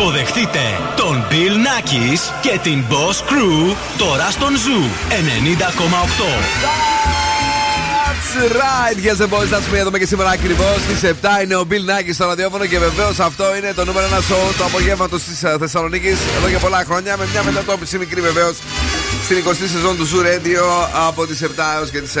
Υποδεχτείτε τον Bill Nackis και την Boss Crew τώρα στον Zoo 90,8. That's right, yes and boys, that's me. Εδώ και σήμερα ακριβώς στις 7 είναι ο Bill Nackis στο ραδιόφωνο και βεβαίως αυτό είναι το νούμερο 1 show του απογεύματος της Θεσσαλονίκης εδώ και πολλά χρόνια. Με μια μετατόπιση μικρή βεβαίως στην 20η σεζόν του Zoo Radio από τις 7 έως και τις 9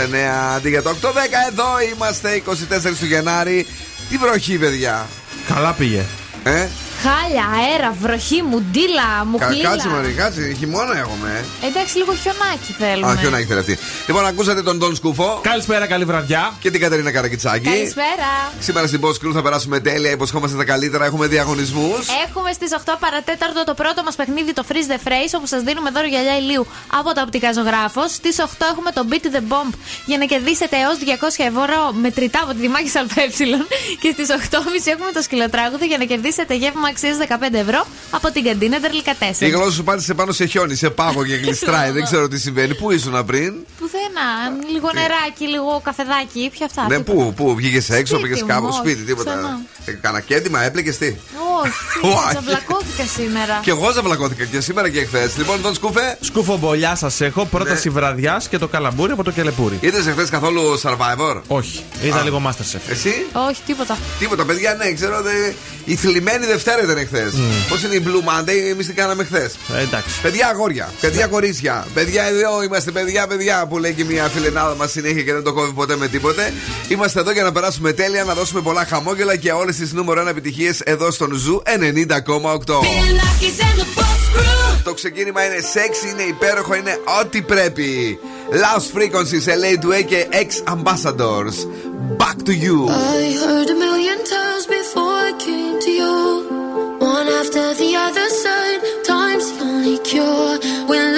αντί για το 8-10. Εδώ είμαστε 24 του Γενάρη. Τι βροχή, παιδιά. Καλά πήγε. Ε; Χάλια, αέρα, βροχή, μουντίλα, μουχλίλα. Κάτσε, Μαρή, κάτσε. Χειμώνα έχουμε. Ε. Εντάξει, λίγο χιονάκι θέλουμε. Α, χιονάκι θέλει αυτή. Λοιπόν, ακούσατε τον Τον Σκούφο. Καλησπέρα, καλή βραδιά. Και την Κατερίνα Καρακιτσάκη. Καλησπέρα. Σήμερα στην Post Crew θα περάσουμε τέλεια. Υποσχόμαστε τα καλύτερα. Έχουμε διαγωνισμούς. Έχουμε στις 8 παρατέταρτο το πρώτο μας παιχνίδι, το Freeze the Phrase, όπου σας δίνουμε δώρο γυαλιά ηλίου από τα οπτικά ζωγράφος. Στις 8 έχουμε το Beat the Bomb για να κερδίσετε έως 200 ευρώ μετρητά από τη Δημάκη ΑΕ. Και στις 8.30 έχουμε το σκυλοτράγουδο για να κερδίσετε γεύμα αξία 15 ευρώ από την καντίνα Τερλικατέσσερα. Η γλώσσα σου πάτησε πάνω σε χιόνι, σε πάγο και γλιστράει. Δεν ξέρω τι συμβαίνει. Πού ήσουν πριν; Πουθενά. Λίγο νεράκι, λίγο καφεδάκι. Ποια αυτά. Ναι, πού, πού, βγήκες έξω, Σπίτι πήγες μου, κάπου, όχι, σπίτι, τίποτα. ξανά. Ε, Κάνα κέντημα, έπλεκες τι; Όχι, Όχι. ζαβλακώθηκα σήμερα. Και εγώ ζαβλακώθηκα και σήμερα και χθες. Λοιπόν, τον σκούφε. Σκουφομπολιά σας έχω, πρόταση Ναι. βραδιά και το καλαμπούρι από το κελεπούρι. Είδες χθε καθόλου survivor; Όχι, είδα λίγο Masterchef. Εσύ; Όχι, τίποτα. Τίποτα, παιδιά, ναι, ξέρω. Δε... Η θλιμμένη Δευτέρα ήταν χθες. Πώς είναι η Blue Monday, εμείς τι κάναμε χθες. Ε, εντάξει. Παιδιά, αγόρια, παιδιά, κορίτσια. Παιδιά, εδώ είμαστε, παιδιά, παιδιά, που λέει και μια φιλενάδα μας συνέχεια και δεν το κόβει ποτέ με τίποτε. Είμαστε εδώ για να περάσουμε τέλεια, να δώσουμε πολλά χαμόγελα και όλες τις νούμερο 1 επιτυχίες εδώ στον Zoo 90,8. Το ξεκίνημα είναι σεξ, είναι υπέροχο, είναι ό,τι πρέπει. Lost Frequencies, Elley Duhé και X Ambassadors. Back to you. I heard a million times before I came to you. One after the other side, time's the only cure. When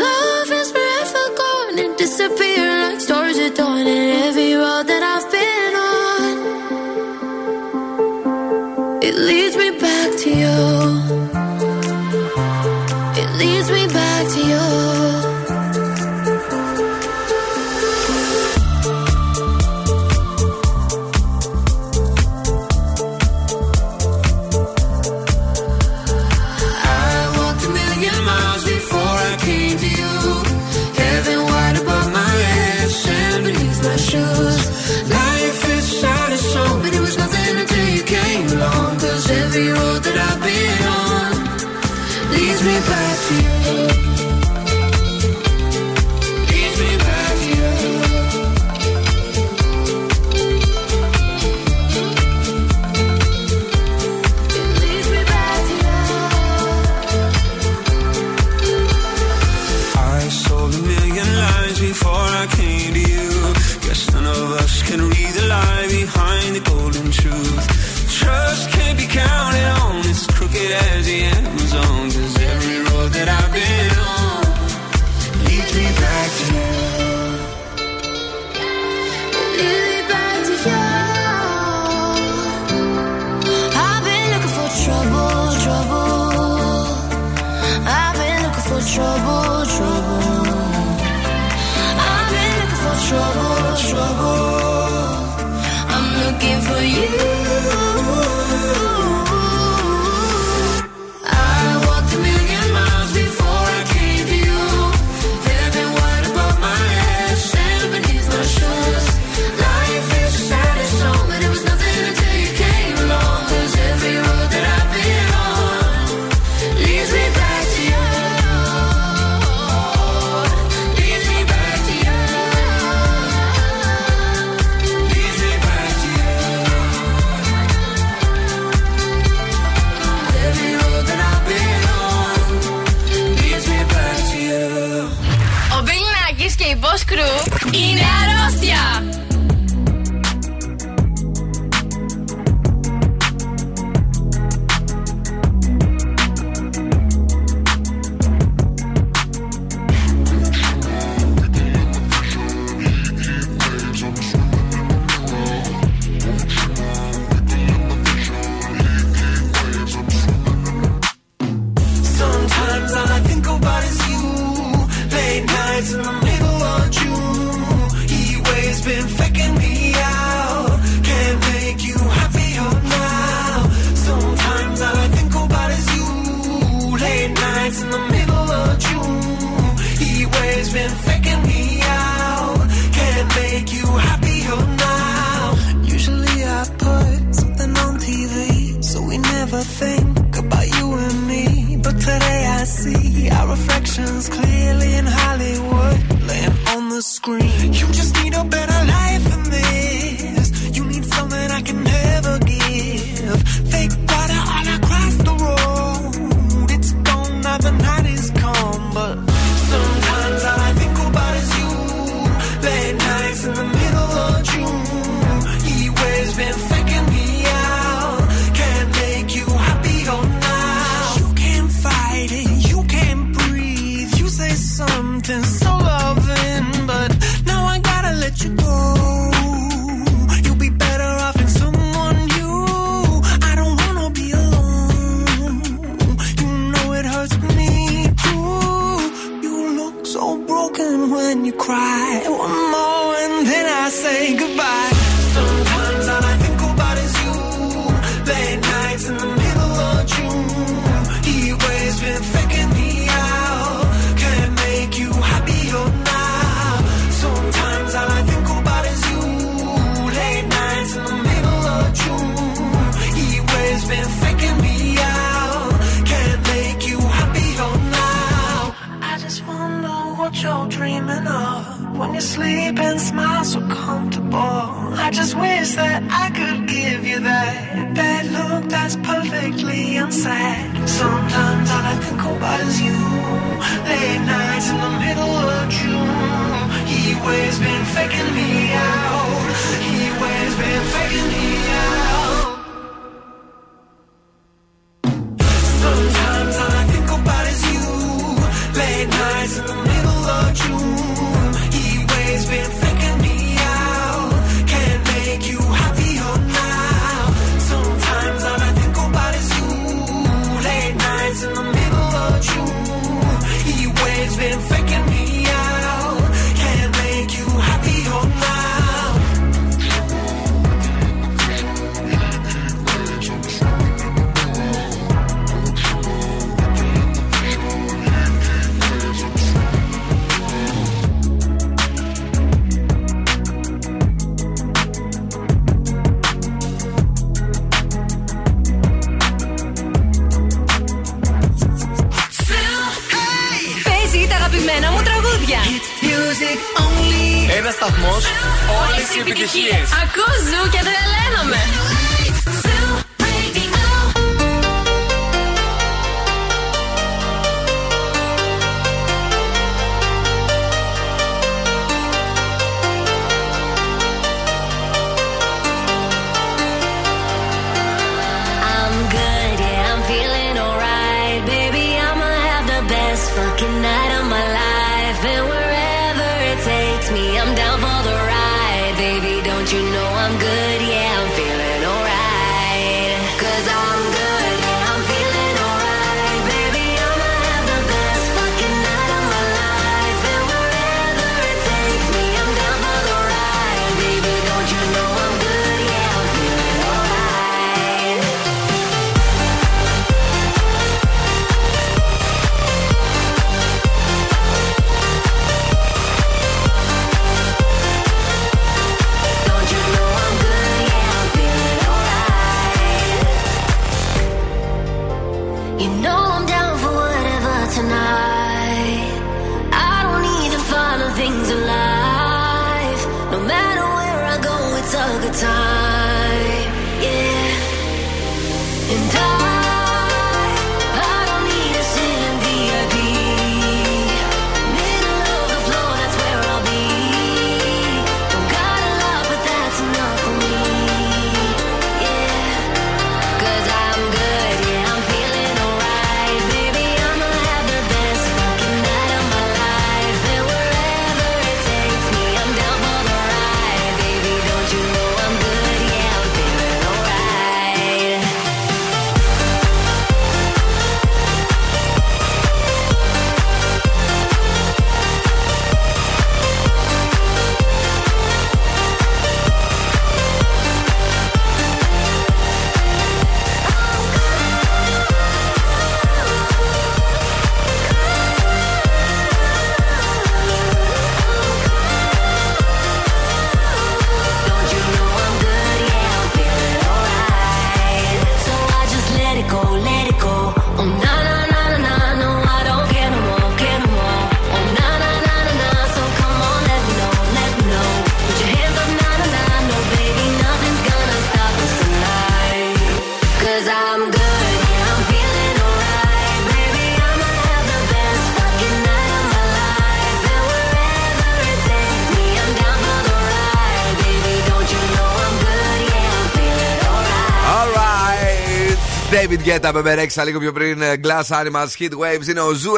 David Guetta, Bebe Rexha, λίγο πιο πριν. ε, Glass Animals, Heat Waves. Είναι ο Zoo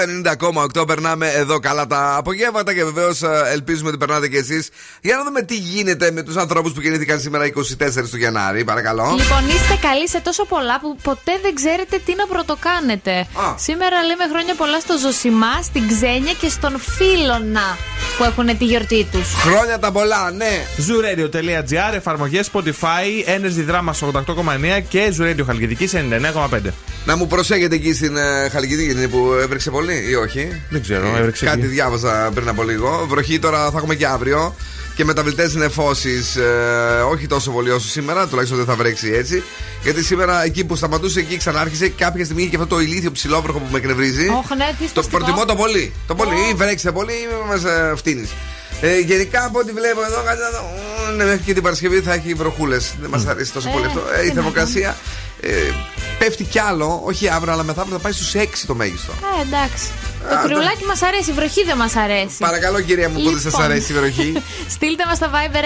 90,8. Περνάμε εδώ καλά τα απογεύματα και βεβαίως ελπίζουμε ότι περνάτε κι εσείς. Για να δούμε τι γίνεται με τους ανθρώπους που γεννήθηκαν σήμερα 24 του Γενάρη, παρακαλώ. Λοιπόν, είστε καλοί σε τόσο πολλά που ποτέ δεν ξέρετε τι να πρωτοκάνετε. Α. Σήμερα λέμε χρόνια πολλά στο Ζωσιμά, στην Ξένια και στον Φίλωνα που έχουν τη γιορτή τους. Χρόνια τα πολλά, ναι. Zooradio.gr, εφαρμογές Spotify, Energy Drama 88,9 και Zooradio Χαλκιδικής 99,5. Να μου προσέχετε εκεί στην uh, Χαλκιδική που έβρεξε πολύ ή όχι; Δεν ξέρω, έβρεξε Κάτι εκεί. διάβαζα πριν από λίγο. Βροχή τώρα θα έχουμε και αύριο. Και μεταβλητές νεφώσεις, ε, όχι τόσο πολύ όσο σήμερα, τουλάχιστον δεν θα βρέξει έτσι. Γιατί σήμερα εκεί που σταματούσε, εκεί ξανάρχισε. Κάποια στιγμή είχε και αυτό το ηλίθιο ψηλόβροχο που με εκνευρίζει. Όχι, ναι, τι το σπαστικό. προτιμώ το πολύ. Το πολύ. Ή βρέξε πολύ ή μα ε, φτύνει. Ε, γενικά από ό,τι βλέπω εδώ, κάτι να δω, ναι, μέχρι και την Παρασκευή θα έχει βροχούλες. Δεν μας αρέσει τόσο Ε, πολύ αυτό. Ε, η τι να θερμοκρασία ε, πέφτει κι άλλο, όχι αύριο, αλλά μεθαύριο θα πάει στους 6 το μέγιστο. Ε, εντάξει. Το Α, κρυουλάκι μας αρέσει, η βροχή δεν μας αρέσει. Παρακαλώ, κυρία μου, που δεν σας Λοιπόν. αρέσει η βροχή; Στείλτε μας στο Viber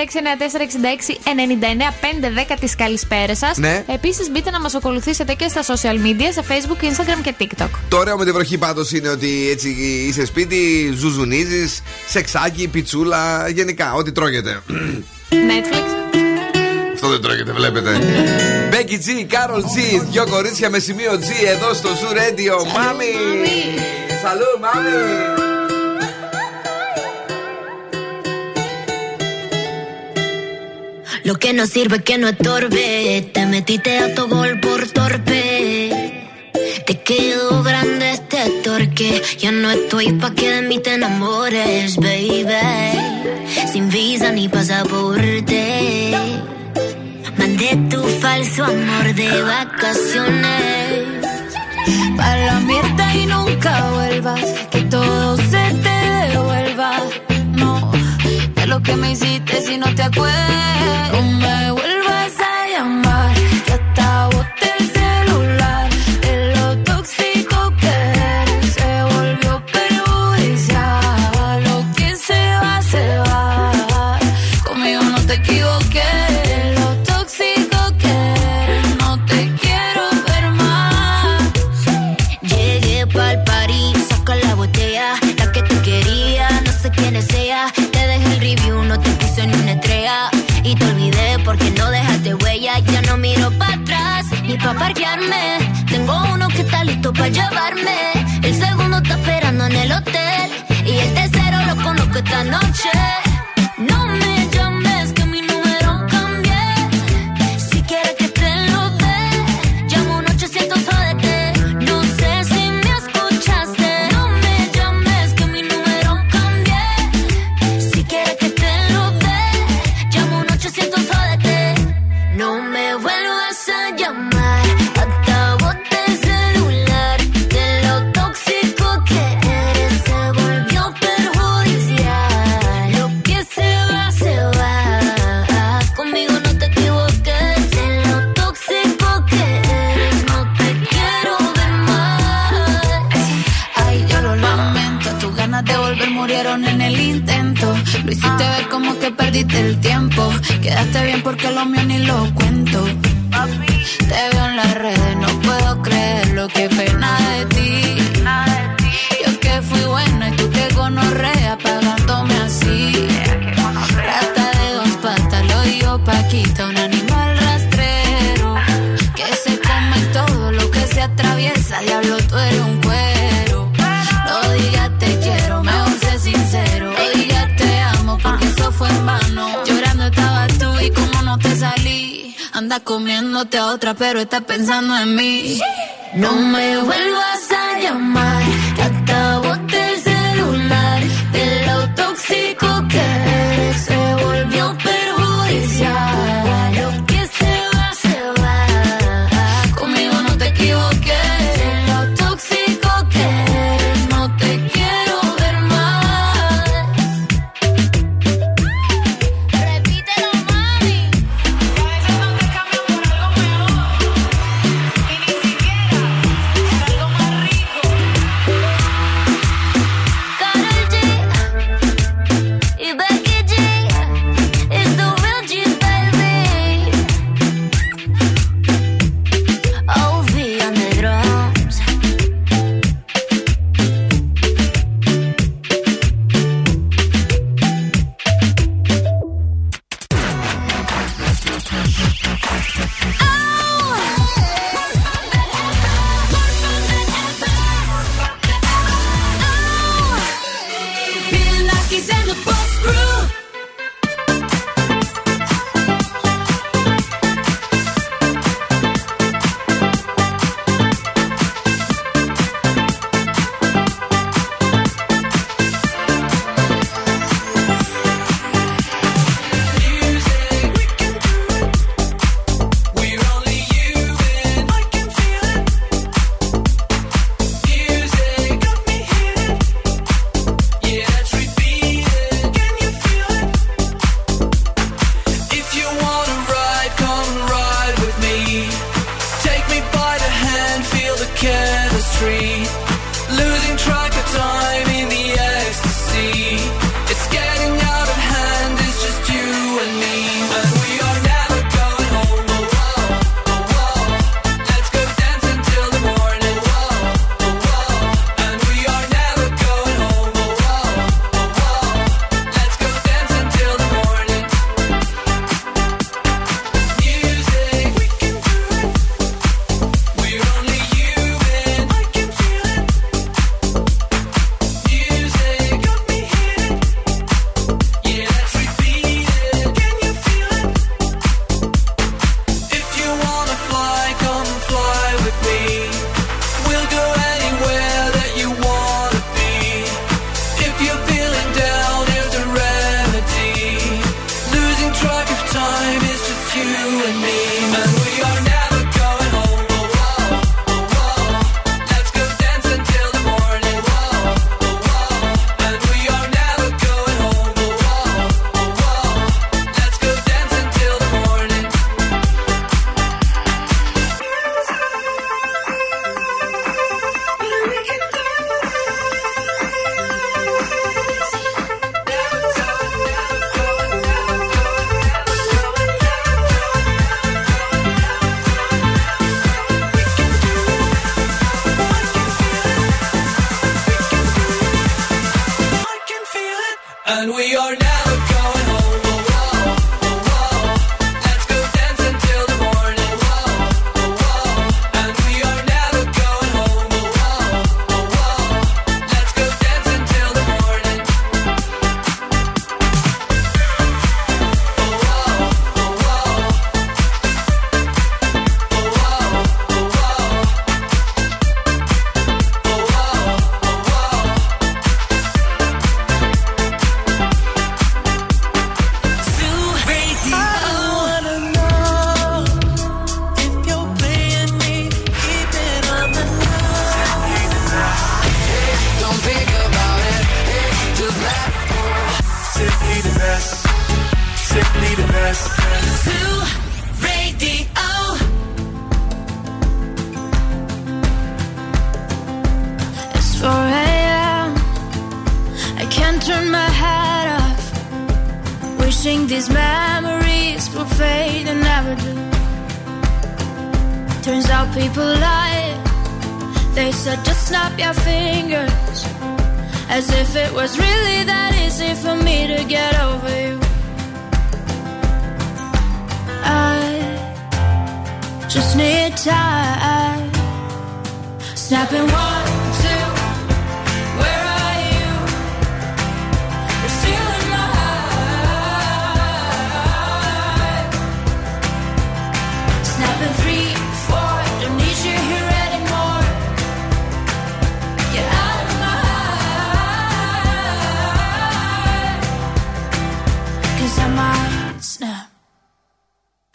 694-66-99-510 τις καλησπέρες σας. Ναι. Επίσης, μπείτε να μας ακολουθήσετε και στα social media, σε Facebook, Instagram και TikTok. Το ωραίο με τη βροχή πάντως είναι ότι έτσι είσαι σπίτι, ζουζουνίζεις, σεξάκι, πιτσούλα, γενικά, ό,τι τρώγεται. Netflix. Αυτό δεν τρώγεται, βλέπετε. Becky G, Carol G, δυο κορίτσια με σημείο G εδώ στο Zoo Radio. Μάμι! Σαλού, μάμι! Lo que no sirve que no estorbe. Te metiste a tu gol por torpe. Te quedó grande este torque. Ya no estoy pa' que de mí te enamores, baby. Sin visa ni pasaporte. Mandé tu falso amor de vacaciones. Pa' la mierda y nunca vuelvas. Que todo se te devuelva. No, de lo que me hiciste si no te acuerdas. No me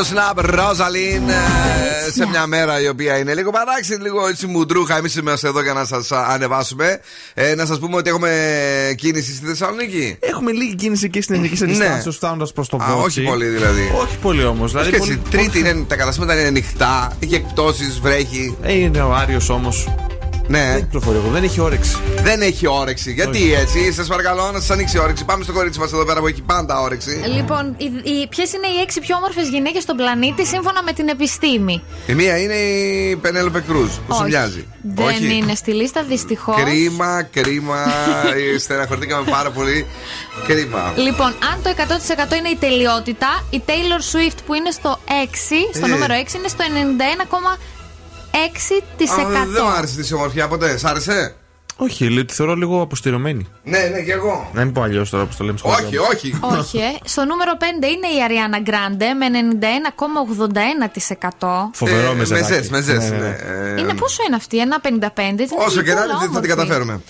Το Snap Rosalind ε, σε μια μέρα η οποία είναι λίγο παράξενη, λίγο έτσι μουντρούχα. Εμείς είμαστε εδώ για να σας ανεβάσουμε. Ε, να σας πούμε ότι έχουμε κίνηση στη Θεσσαλονίκη. Έχουμε λίγη κίνηση και στην ελληνική Ναι. αντιστάσεω φτάνοντας προς το Α, Βότσι. όχι πολύ δηλαδή. Όχι πολύ όμως. Δηλαδή, Και έτσι, πολύ- τρίτη είναι, τα καταστήματα είναι ανοιχτά, έχει εκπτώσεις, βρέχει. Ε, είναι ο Άριος όμως. Ναι, Δεν κυκλοφορεί εγώ, δεν έχει όρεξη. δεν έχει όρεξη. Γιατί έτσι, σας παρακαλώ να σας ανοίξει η όρεξη. Πάμε στο κορίτσι μας εδώ πέρα που έχει πάντα όρεξη. Λοιπόν, ποιες είναι οι έξι πιο όμορφες γυναίκες στον πλανήτη σύμφωνα με την επιστήμη; Η μία είναι η Πενέλοπε Κρούζ που σου Όχι. μοιάζει. Δεν Όχι. είναι στη λίστα, δυστυχώς. Κρίμα, κρίμα. Ε, Στεναχωρηθήκαμε πάρα πολύ. Κρίμα. Λοιπόν, αν το 100% είναι η τελειότητα, η Taylor Swift που είναι στο 6, στο Ε. νούμερο 6, είναι στο 91,6%. Α, δεν μου άρεσε τη ομορφιά ποτέ. Σ' άρεσε; Όχι, λέω ότι θεωρώ λίγο αποστηρωμένη. Ναι, ναι, και εγώ. Να μην πω αλλιώς τώρα που το λέμε σχολείο. Όχι, όχι. Όχι, ε. Στο νούμερο 5 είναι η Ariana Grande με 91,81%. Φοβερό Ε, με ζευγάρι. μεζές, μεζές, Ναι, ναι, ναι. ναι. Ε, Είναι πόσο είναι αυτή, 1,55. έτσι, Όσο είναι και να πολύ είναι, θα την όμορφη. καταφέρουμε.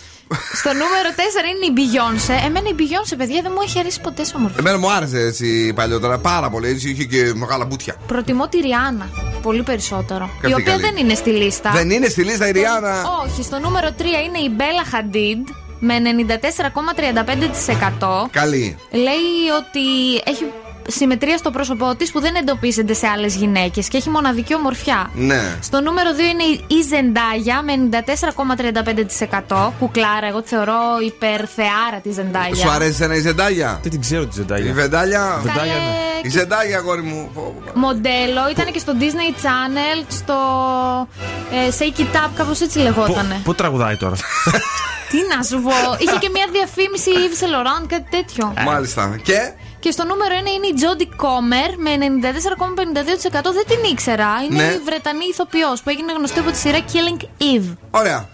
Στο νούμερο 4 είναι η Beyoncé. Εμένα η Beyoncé, παιδιά, δεν μου έχει αρέσει ποτέ σε όμορφη. Εμένα μου άρεσε έτσι παλιότερα πάρα πολύ. Έτσι είχε και μεγάλα μπουτια. Προτιμώ τη Ριάννα πολύ περισσότερο. Και η αυτή οποία καλή. δεν είναι στη λίστα. Δεν είναι στη λίστα η Ριάννα. Όχι, στο νούμερο 3 είναι η Bella Hadid με 94,35%. Καλή. Λέει ότι έχει συμμετρία στο πρόσωπό της που δεν εντοπίζεται σε άλλες γυναίκες και έχει μοναδική ομορφιά. Ναι. Στο νούμερο 2 είναι η Ζεντάγια με 94,35%. Κουκλάρα, εγώ τη θεωρώ υπερθεάρα τη Ζεντάγια. Σου αρέσει ένα η Ζεντάγια. Δεν την ξέρω τη Η Ζεντάγια. Βεντάλια. Βεντάλια, Καλέ, ναι. Η Ζεντάγια, αγόρι μου. Πω, πω. Μοντέλο, ήταν και στο Disney Channel, στο ε, Shake It Up, κάπως έτσι λεγότανε. Πού τραγουδάει τώρα. Τι να σου πω, είχε και μια διαφήμιση Yves Saint Laurent, κάτι τέτοιο. Μάλιστα. Και; Και στο νούμερο 1 είναι η Jodie Comer με 94,52%. Δεν την ήξερα. Είναι Ναι. η Βρετανή ηθοποιός που έγινε γνωστή από τη σειρά Killing Eve. Ωραία.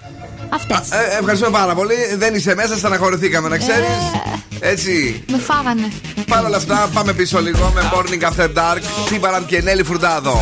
Αυτές. Ε, ευχαριστούμε πάρα πολύ. Δεν είσαι μέσα, στεναχωρηθήκαμε να ξέρεις. Έτσι. Με φάγανε. Παρ' όλα αυτά, πάμε πίσω λίγο με Morning After Dark. Τίμπαραν και Νέλη Φουρτάδο.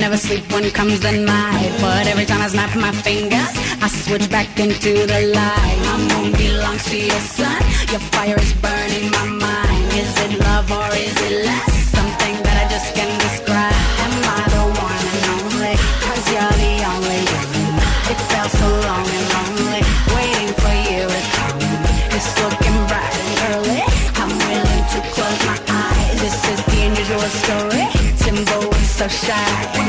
Never sleep when comes the night. But every time I snap my fingers, I switch back into the light. My moon belongs to your sun. Your fire is burning my mind. Is it love or is it less? Something that I just can't describe. Am I the one and only? Cause you're the only one. It felt so long and lonely. Waiting for you to come. It's looking bright and early. I'm willing to close my eyes. This is the unusual story. Is so shy.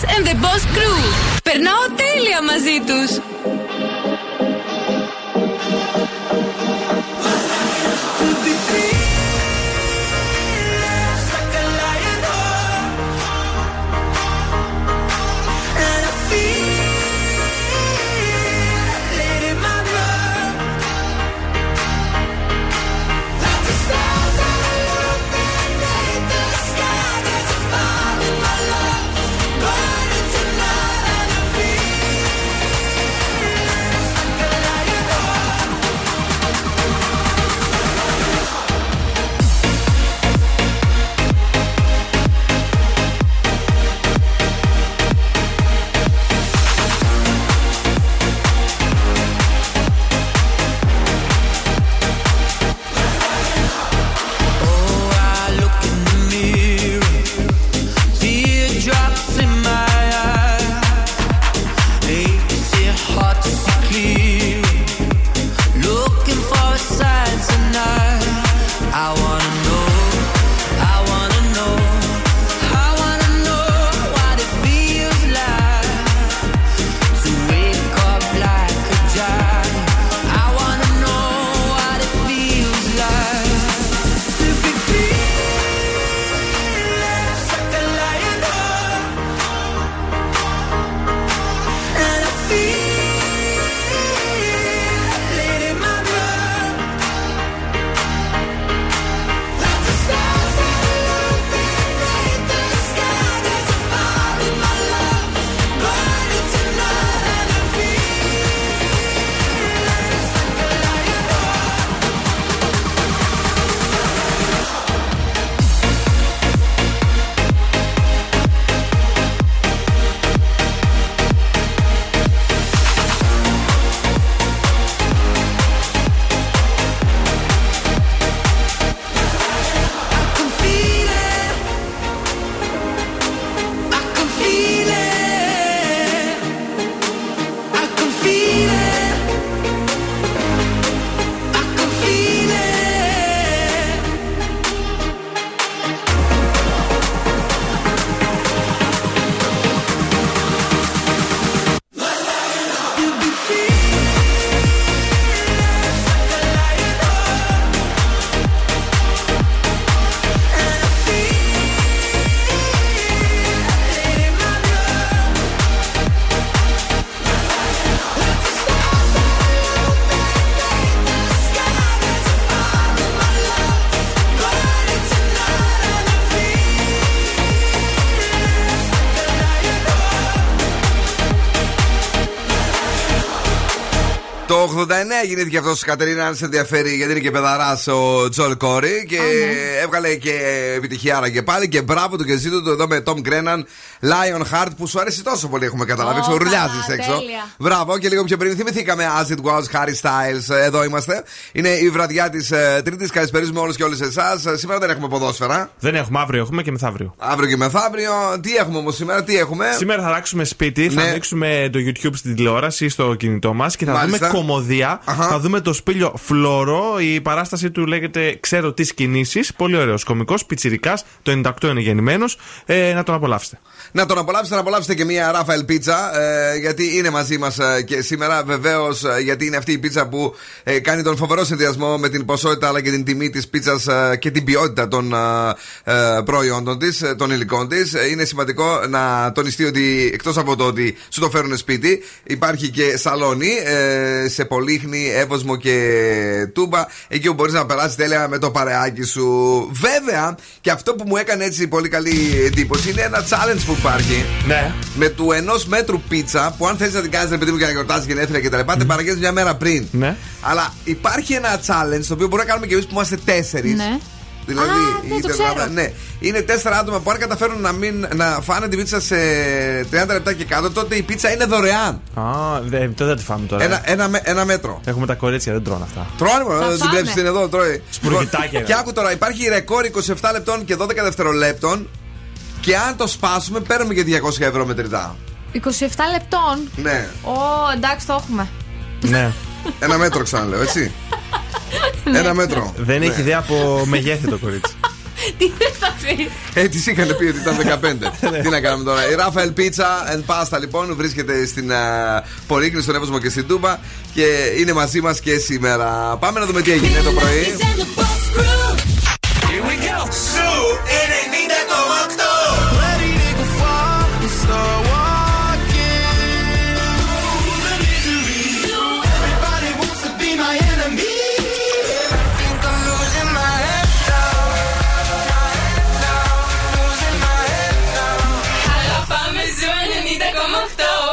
Nackis and the Boss Crew. Περνάω τέλεια μαζί τους. Το 89 γεννήθηκε αυτός η Κατερίνα, αν σε ενδιαφέρει, γιατί είναι και παιδαρά ο Τζολ Κόρι. Και έβγαλε και επιτυχία και πάλι. Και μπράβο του και ζήτω του εδώ με Tom Grennan, Lion Heart, που σου αρέσει τόσο πολύ, έχουμε καταλάβει. Ω, Έξω, ρουλιάζει καλά, έξω. τέλεια. Μπράβο, και λίγο πιο πριν θυμηθήκαμε As It Was, Harry Styles. Εδώ είμαστε. Είναι η βραδιά της Τρίτης. Καλησπέριζουμε όλους και όλες εσάς. Σήμερα δεν έχουμε ποδόσφαιρα. Δεν έχουμε, αύριο έχουμε και μεθαύριο. Αύριο και μεθαύριο. Τι έχουμε όμως σήμερα, τι έχουμε; Σήμερα θα αλλάξουμε σπίτι, θα Ναι. ανοίξουμε το YouTube στην τηλεόραση ή στο κινητό μας και θα Μάλιστα. δούμε κομμωδία. Αχα. Θα δούμε το σπήλιο Φλόρο. Η παράσταση του λέγεται Ξέρω τις κινήσεις. Πολύ ωραίος κωμικός, πιτσυρικά. Το 98 είναι γεννημένος. Ε, να τον απολαύσετε. Να τον απολαύσετε, να απολαύσετε και μια Ράφαελ πίτσα, ε, γιατί είναι μαζί μας και σήμερα. Βεβαίως, γιατί είναι αυτή η πίτσα που ε, κάνει τον φοβερό συνδυασμό με την ποσότητα αλλά και την τιμή της πίτσας και την ποιότητα των ε, ε, προϊόντων της, των υλικών της. είναι σημαντικό να τονιστεί ότι εκτός από το ότι σου το φέρουν σπίτι, υπάρχει και σαλόνι ε, σε Πολύχνη, Εύωσμο και Τούμπα, εκεί που μπορείς να περάσεις τέλεια με το παρεάκι σου. Βέβαια, και αυτό που μου έκανε έτσι πολύ καλή εντύπωση είναι ένα challenge που υπάρχει. Ναι. Με του ενός μέτρου πίτσα που αν θες να την κάνεις παιδί μου και να γιορτάζει γενέθλια κτλ. Mm. την παραγγέλνεις μια μέρα πριν. Ναι. Αλλά υπάρχει ένα challenge το οποίο μπορούμε να κάνουμε και εμείς που είμαστε τέσσερις. Ναι. Δηλαδή, Α, ναι, η το τετράδα- ξέρω. ναι. Είναι τέσσερα άτομα που αν καταφέρουν να, μην, να φάνε την πίτσα σε 30 λεπτά και κάτω, τότε η πίτσα είναι δωρεάν. Α, δε, τότε δεν τη φάμε τώρα. Ένα, ένα, με- ένα μέτρο. Έχουμε τα κορίτσια, δεν τρώνε αυτά. Τρώνε, μόνο, Θα δεν την φάμε. βλέπει την εδώ, τρώει. Σπουργητάκια. Και άκου τώρα, υπάρχει ρεκόρ 27 λεπτών και 12 δευτερολέπτων. Και αν το σπάσουμε, παίρνουμε και 200 ευρώ μετρητά. 27 λεπτών; Ναι. Ω, εντάξει, το έχουμε. ναι. Ένα μέτρο ξαναλέω, έτσι. Ένα μέτρο. Δεν Ναι. έχει ιδέα από μεγέθη το κορίτσι. Τι δεν θα πεις; Ε, τη είχαν πει ότι ήταν 15. Τι να κάνουμε τώρα. Η Rafael Pizza and Pasta λοιπόν βρίσκεται στην uh, Πολύκνη, στον Εύωσμο και στην Τούμπα και είναι μαζί μας και σήμερα. Πάμε να δούμε τι έγινε το πρωί. Here we go.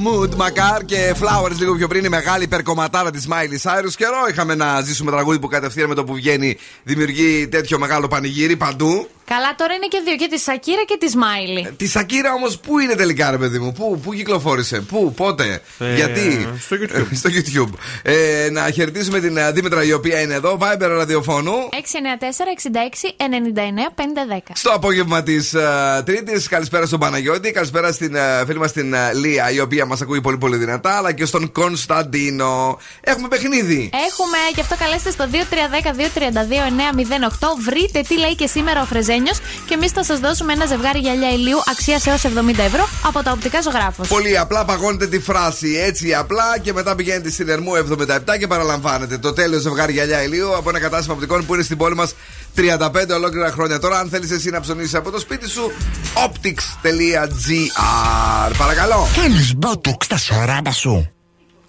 Τι ωραία, Mood, Μακάρ και Flowers λίγο πιο πριν η μεγάλη υπερκομματάρα της Miley Cyrus. Καιρό είχαμε να ζήσουμε τραγούδι που κατευθείαν με το που βγαίνει δημιουργεί τέτοιο μεγάλο πανηγύρι παντού. Καλά, τώρα είναι και δύο, και τη Σακίρα και τη Miley. Τη Σακίρα όμως πού είναι τελικά, ρε παιδί μου, πού, πού κυκλοφόρησε, πού, πότε, Ε, γιατί; στο YouTube. στο YouTube. Ε, να χαιρετήσουμε την ε, Δήμητρα η οποία είναι εδώ, Viber ραδιοφώνου. 694-66-99-510. Στο απόγευμα της ε, Τρίτης, καλησπέρα στον Παναγιώτη, καλησπέρα στην ε, φίλη μας την ε, Λία, η οποία μας ακούει πολύ πολύ δυνατά, αλλά και στον Κωνσταντίνο. Έχουμε παιχνίδι. Έχουμε και αυτό καλέστε στο 2310-232-908. Βρείτε τι λέει και σήμερα ο Φρεζένιο και εμείς θα σας δώσουμε ένα ζευγάρι γυαλιά ηλίου αξία έως 70 ευρώ από τα οπτικά ζωγράφους. Πολύ απλά παγώνετε τη φράση έτσι απλά και μετά πηγαίνετε στην Ερμού 77 και παραλαμβάνετε το τέλειο ζευγάρι γυαλιά ηλίου από ένα κατάστημα οπτικών που είναι στην πόλη μας 35 ολόκληρα χρόνια. Τώρα, αν θέλεις εσύ να ψωνίσεις από το σπίτι σου, optics.gr. Παρακαλώ. Κάνεις μπότοξ στα 40 σου.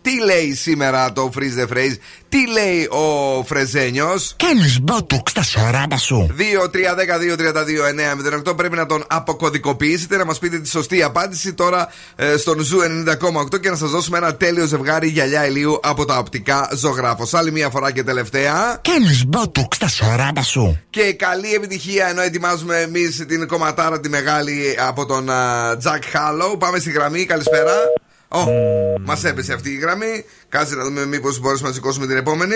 Τι λέει σήμερα το Freeze the Phrase, τι λέει ο Φρεζένιος; Κάνεις μπότοξ στα 40 σου. 2-3-10-2-32-9-08 πρέπει να τον αποκωδικοποιήσετε, να μας πείτε τη σωστή απάντηση τώρα ε, στον Zoo 90,8 και να σας δώσουμε ένα τέλειο ζευγάρι γυαλιά ηλίου από τα οπτικά ζωγράφο. Άλλη μία φορά και τελευταία. Κάνεις μπότοξ στα 40 σου. Και καλή επιτυχία ενώ ετοιμάζουμε εμείς την κομματάρα τη μεγάλη από τον Τζακ Χάλο. Πάμε στη γραμμή, καλησπέρα. Ω, μας έπεσε αυτή η γραμμή. Κάτσε να δούμε μήπως μπορέσουμε να σηκώσουμε την επόμενη.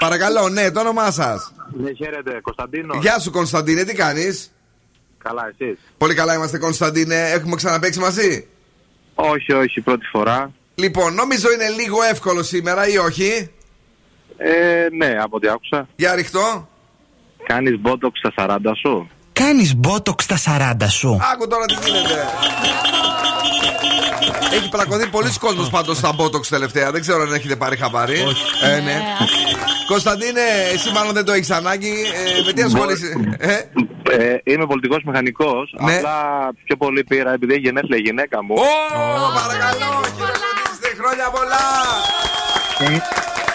Παρακαλώ, ναι, το όνομά σας. Ναι, χαίρετε, Κωνσταντίνο. Γεια σου, Κωνσταντίνε, τι κάνεις; Καλά, εσείς; Πολύ καλά είμαστε, Κωνσταντίνε. Έχουμε ξαναπέξει μαζί; Όχι, όχι, πρώτη φορά. Λοιπόν, νομίζω είναι λίγο εύκολο σήμερα ή όχι; Ε, ναι, από ό,τι άκουσα. Για ρηχτό. Κάνεις μπότοξ στα 40 σου; Κάνεις μπότοξ στα 40 σου. Άκου τώρα τι γίνεται. Έχει πλακωθεί πολλοί κόσμος πάντως στα Botox τελευταία. Δεν ξέρω αν έχετε πάρει χαμπάρι. Ε, ναι. Κωνσταντίνε, εσύ μάλλον δεν το έχεις ανάγκη. Ε, με τι ασχολείσαι. Ε, Ε, είμαι πολιτικός μηχανικός. Ναι. Απλά πιο πολύ πήρα επειδή έχει γενέθλια η γυναίκα μου. Ω, παρακαλώ, χαιρετίστε, χρόνια πολλά. Ε,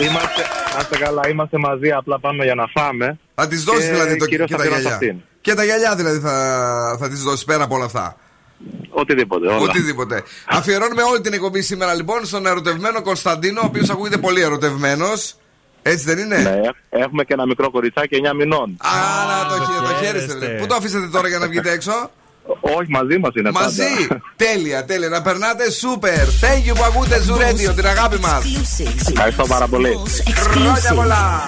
Είμαστε, να είστε καλά, είμαστε μαζί. Απλά πάμε για να φάμε. Θα της δώσεις Και δηλαδή το κυρίως και θα τα αφιερώσω γυαλιά. αυτήν. Και τα γυαλιά δηλαδή θα, θα της δώσεις πέρα από όλα αυτά. Οτιδήποτε. Όλα. Οτιδήποτε. Αφιερώνουμε όλη την εκπομπή σήμερα λοιπόν στον ερωτευμένο Κωνσταντίνο, ο οποίος ακούγεται πολύ ερωτευμένος. Έτσι δεν είναι; Ναι, έχουμε και ένα μικρό κοριτσάκι 9 μηνών. Α, να το, χει- το χαίρεστε. Πού το αφήσατε τώρα για να βγείτε έξω; Όχι, μαζί μας είναι Μαζί. πάντα. τέλεια, τέλεια. Να περνάτε σούπερ. Thank you που ακούτε Zoo Radio, την αγάπη μας. Ευχαριστώ πάρα πολύ. Χρόνια πολλά.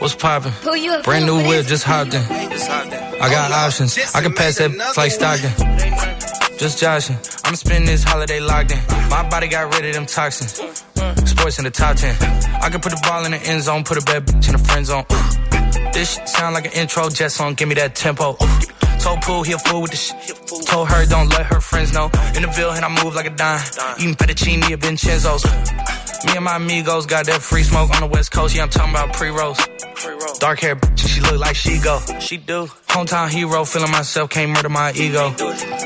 What's poppin'? Who you a Brand new fool for whip, this? just hopped in. I got options. I can pass that like Stockton. Just joshing. I'm spending this holiday locked in. My body got rid of them toxins. Sports in the top 10. I can put the ball in the end zone, put a bad bitch in the friend zone. This sound like an intro jet song. Give me that tempo. Told Pooh he a fool with the shit. Told her don't let her friends know. In the Ville and I move like a dime. Eating fettuccine at Vincenzo's. Me and my amigos got that free smoke on the west coast. Yeah, I'm talking about pre-rolls. Dark hair, bitch, she look like she go. She do. Hometown hero, feeling myself, can't murder my ego.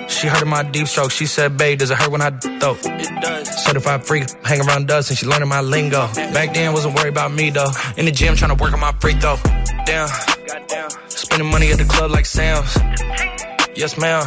She heard of my deep stroke. She said, babe, does it hurt when I throw? It does. Certified freak, hang around dust, and she learning my lingo. Back then, wasn't worried about me though. In the gym, trying to work on my free throw. Damn. Spending money at the club like Sam's. Yes, ma'am.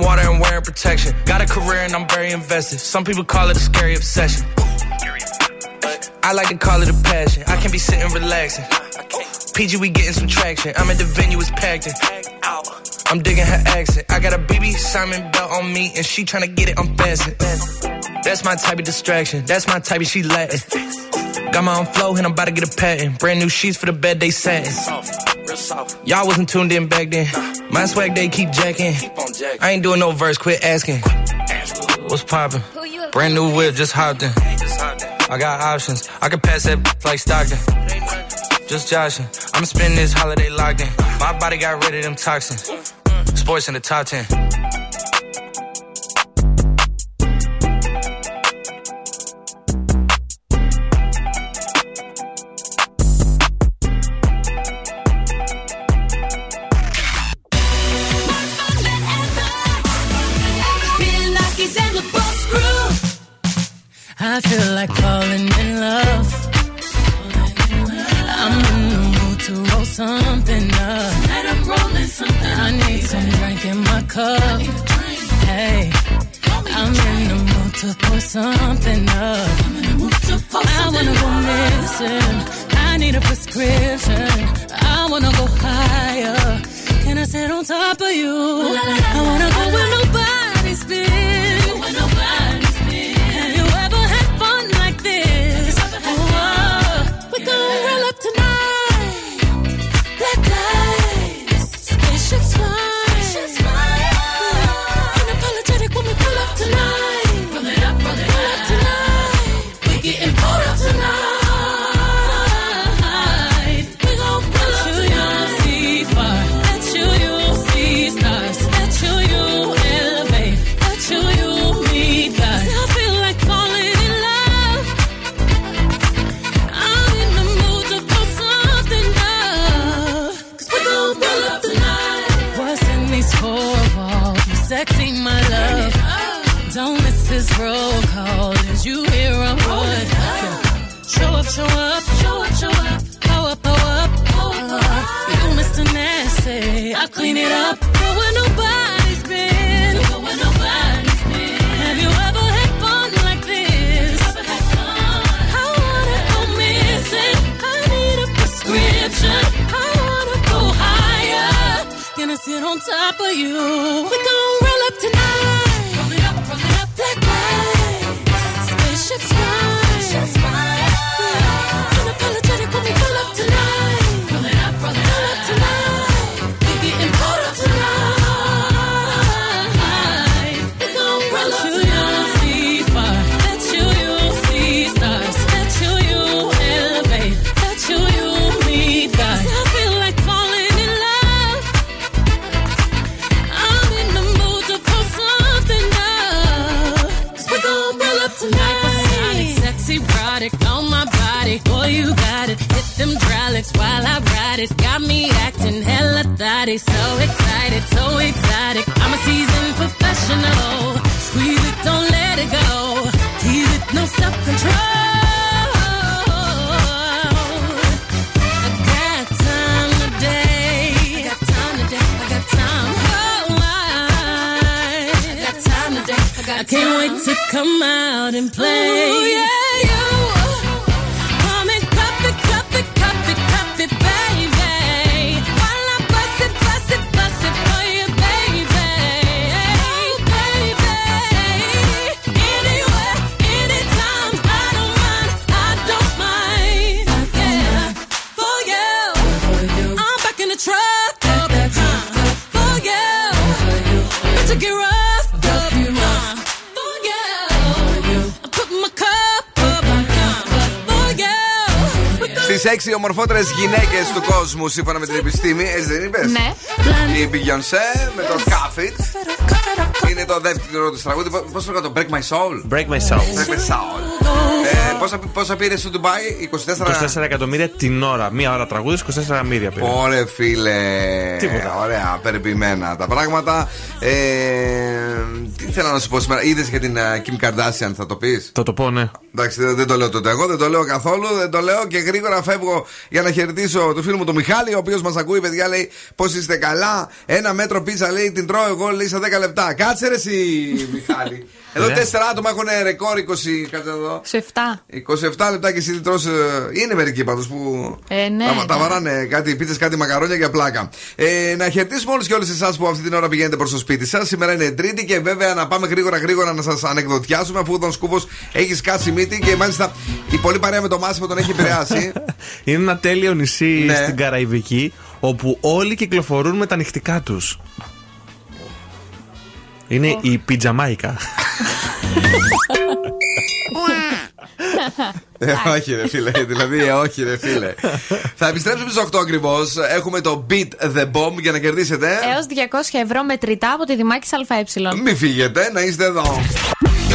water and wearing protection. Got a career and I'm very invested. Some people call it a scary obsession. I like to call it a passion. I can be sitting relaxing. PG, we getting some traction. I'm at the venue, it's packed in. I'm digging her accent. I got a BB Simon belt on me, and she tryna get it unfastened. That's my type of distraction. That's my type of she Latin. Got my own flow, and I'm about to get a patent. Brand new sheets for the bed they satin. Y'all wasn't tuned in back then. My swag they keep jacking. I ain't doing no verse, quit asking. What's poppin'? Brand new whip, just hopped in. I got options. I can pass that like Stockton. Just joshing. I'm spending this holiday locked in. My body got rid of them toxins. Mm, mm. Sports in the top 10. I feel like falling in love. I'm in the mood to roll something up. Tonight I'm rolling something I need some drink in my cup. Hey, I'm in the mood to pour something up. I wanna go missing. I need a prescription. I wanna go higher. Can I sit on top of you? I wanna go where nobody's been. 6 ομορφότερες γυναίκες του κόσμου, σύμφωνα με την επιστήμη, έτσι δεν είπες; Ναι. Η Beyoncé με το Cuff It. Είναι το δεύτερο της τραγούδι. Πώς το το Break My Soul; Break my soul. Break My Soul. Ε, πόσα, πόσα πήρες στο Ντουμπάι, 24. 24 εκατομμύρια την ώρα. Μία ώρα τραγούδι, 24 εκατομμύρια πήρε. Ωραία, φίλε. Τίποτα. Ωραία, περιποιημένα τα πράγματα. Ε, τι θέλω να σου πω σήμερα. Είδες για την ε, Kim Kardashian, θα το πεις; Θα το πω, ναι. Εντάξει, δεν, δεν το λέω τότε εγώ, δεν το λέω καθόλου. Δεν το λέω και γρήγορα φεύγω για να χαιρετήσω το φίλο μου τον Μιχάλη, ο οποίος μας ακούει, παιδιά, λέει πώς είστε καλά. Ένα μέτρο πίτσα λέει την τρώω εγώ, λέει στα 10 λεπτά. Κάτσε ρε εσύ, Μιχάλη. Εδώ Ναι. τέσσερα άτομα έχουν ρεκόρ 20. Κάτσε εδώ. Σε 7. 27 λεπτά και εσύ τι τρως, ε, Είναι μερικοί πάντως που. Ε, ναι. τα, τα βαράνε κάτι πίτσε, κάτι μακαρόνια για πλάκα. Ε, να χαιρετήσουμε όλους και όλες εσάς που αυτή την ώρα πηγαίνετε προς το σπίτι σας. Σήμερα είναι Τρίτη και βέβαια να πάμε γρήγορα γρήγορα να σας ανεκδοτιάσουμε αφού τον Σκούβος έχεις σκάσει μύτη και μάλιστα η πολύ παρέα με το Μάσιμο τον έχει επηρεάσει. Είναι ένα τέλειο νησί Ναι. στην Καραϊβική όπου όλοι κυκλοφορούν με τα νυχτικά τους. Είναι η Πιτζαμάικα. Ε, όχι ρε φίλε, δηλαδή ε, όχι ρε φίλε. Θα επιστρέψουμε στις 8 ακριβώς. Έχουμε το Beat the Bomb για να κερδίσετε. Έως 200 ευρώ μετρητά από τη Δημάκη ΑΕ. Μην φύγετε, να είστε εδώ. Και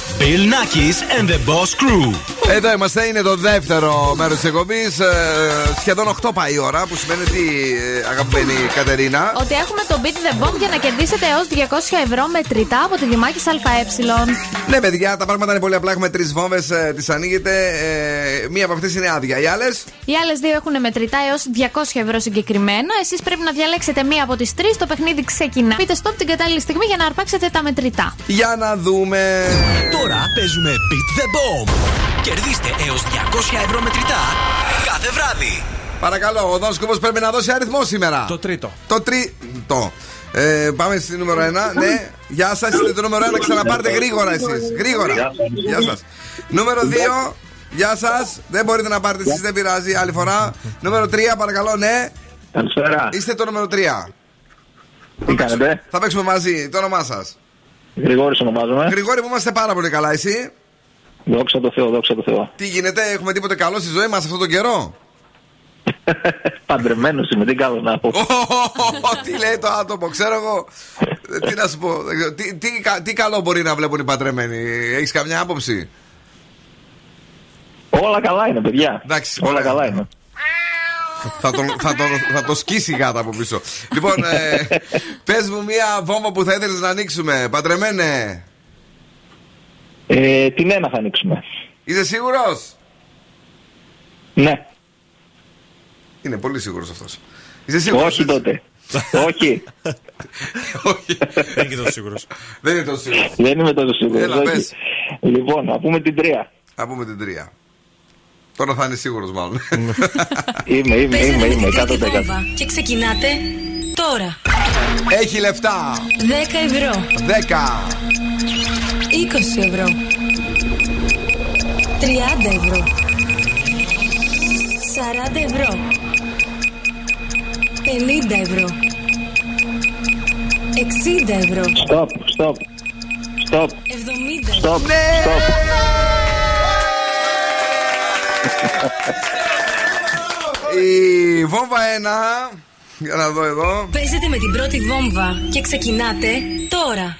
Bill Nackis and the Boss Crew. Εδώ είμαστε, είναι το δεύτερο μέρος της εκπομπής. σχεδόν 8 πάει η ώρα, που σημαίνει τι, ε, αγαπημένη Κατερίνα. Ότι έχουμε το Beat the Bomb για να κερδίσετε έως 200 ευρώ μετρητά από τη Δημάκη ΑΕ. Ναι, παιδιά, τα πράγματα είναι πολύ απλά. Έχουμε τρεις βόμβες, τις ανοίγετε. Ε, μία από αυτές είναι άδεια. Οι άλλες; Οι άλλες δύο έχουν μετρητά έως 200 ευρώ συγκεκριμένα. Εσείς πρέπει να διαλέξετε μία από τις τρεις. Το παιχνίδι ξεκινά. Πείτε stop την κατάλληλη στιγμή για να αρπάξετε τα μετρητά. Για να δούμε. Τώρα παίζουμε Beat the Bomb. Κερδίστε έως 200 ευρώ μετρητά κάθε βράδυ. Παρακαλώ, ο Δόν Σκούβο πρέπει να δώσει αριθμό σήμερα. Το τρίτο. Το τρίτο. Ε, πάμε στη νούμερο 1. Ναι, γεια σας, είστε το νούμερο 1. Ξαναπάρτε γρήγορα εσείς. Γρήγορα. Γεια σας. Νούμερο 2. Γεια σας. Δεν μπορείτε να πάρετε εσείς, δεν πειράζει. Άλλη φορά. Νούμερο 3, παρακαλώ, ναι. Καλησπέρα. Είστε το νούμερο 3. Τι κάνετε; Θα παίξουμε μαζί. Το όνομά σας. Γρηγόρης ονομάζομαι. Γρηγόρη, που είμαστε πάρα πολύ καλά, εσύ. Δόξα τω Θεώ, δόξα τω Θεώ. Τι γίνεται, έχουμε τίποτε καλό στη ζωή μας αυτόν τον καιρό; Παντρεμένος είμαι, τι κάνω να πω. τι λέει το άτομο, ξέρω εγώ. Ε, τι να σου πω. δεν ξέρω. Τι, τι, κα- τι καλό μπορεί να βλέπουν οι παντρεμένοι. Έχεις καμιά άποψη; Όλα καλά είναι, παιδιά. Εντάξει, Όλα ωραία. καλά είναι. Θα, τον, θα, τον, θα το σκίσει η γάτα από πίσω. λοιπόν, ε, πες μου μία βόμβα που θα ήθελες να ανοίξουμε. Παντρεμένε. Ε, την ένα θα ανοίξουμε. Είσαι σίγουρος; Ναι. Είναι πολύ σίγουρος αυτός. Είσαι σίγουρος. Όχι τότε. Όχι. Δεν είναι τόσο σίγουρος. Δεν είναι τόσο σίγουρος. Δεν είμαι τόσο σίγουρος. Έλα, όχι. πες. Λοιπόν, να πούμε την τρία. Να πούμε την τρία. Τώρα θα είναι σίγουρος μάλλον. Είμαι, είμαι, Παίζετε είμαι, με είμαι, την πρώτη 100%. βόμβα και ξεκινάτε τώρα. Έχει λεφτά. 10 ευρώ, 10, 20 ευρώ, 30 ευρώ, 40 ευρώ, 50 ευρώ, 60 ευρώ, Stop, stop. Stop, 70 stop, stop. Η βόμβα 1. Για να δω εδώ. Παίζετε με την πρώτη βόμβα και ξεκινάτε τώρα.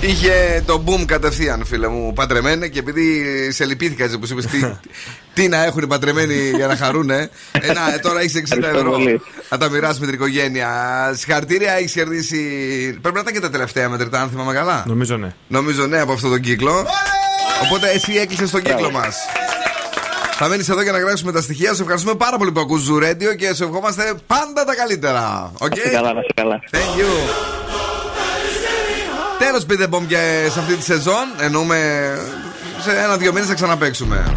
Είχε το boom κατευθείαν, φίλε μου, παντρεμένε και επειδή σε λυπήθηκα έτσι που τι, τι να έχουν οι παντρεμένοι για να χαρούνε. Ε, να, ε, τώρα έχεις 60 ευρώ. να τα μοιράσει με την οικογένεια. Συγχαρητήρια, έχεις κερδίσει. Πρέπει να ήταν και τα τελευταία μετρητά, αν θυμάμαι καλά. Νομίζω ναι. Νομίζω ναι από αυτόν τον κύκλο. Ωραία! Οπότε εσύ έκλεισες τον κύκλο μας. Θα μείνεις εδώ για να γράψουμε τα στοιχεία. Σε ευχαριστούμε πάρα πολύ που ακούς Radio και σε ευχόμαστε πάντα τα καλύτερα. Okay? Σε καλά, να σε καλά. Thank you. Τέλος και σε αυτή τη σεζόν. Εννοούμε σε ένα-δύο μήνες θα ξαναπέξουμε.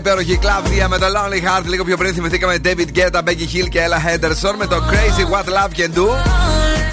Υπέροχη κλάβδια με το Lonely Heart. Λίγο πιο πριν θυμηθήκαμε David Guetta, Becky Hill και Ella Henderson με το Crazy What Love Can Do.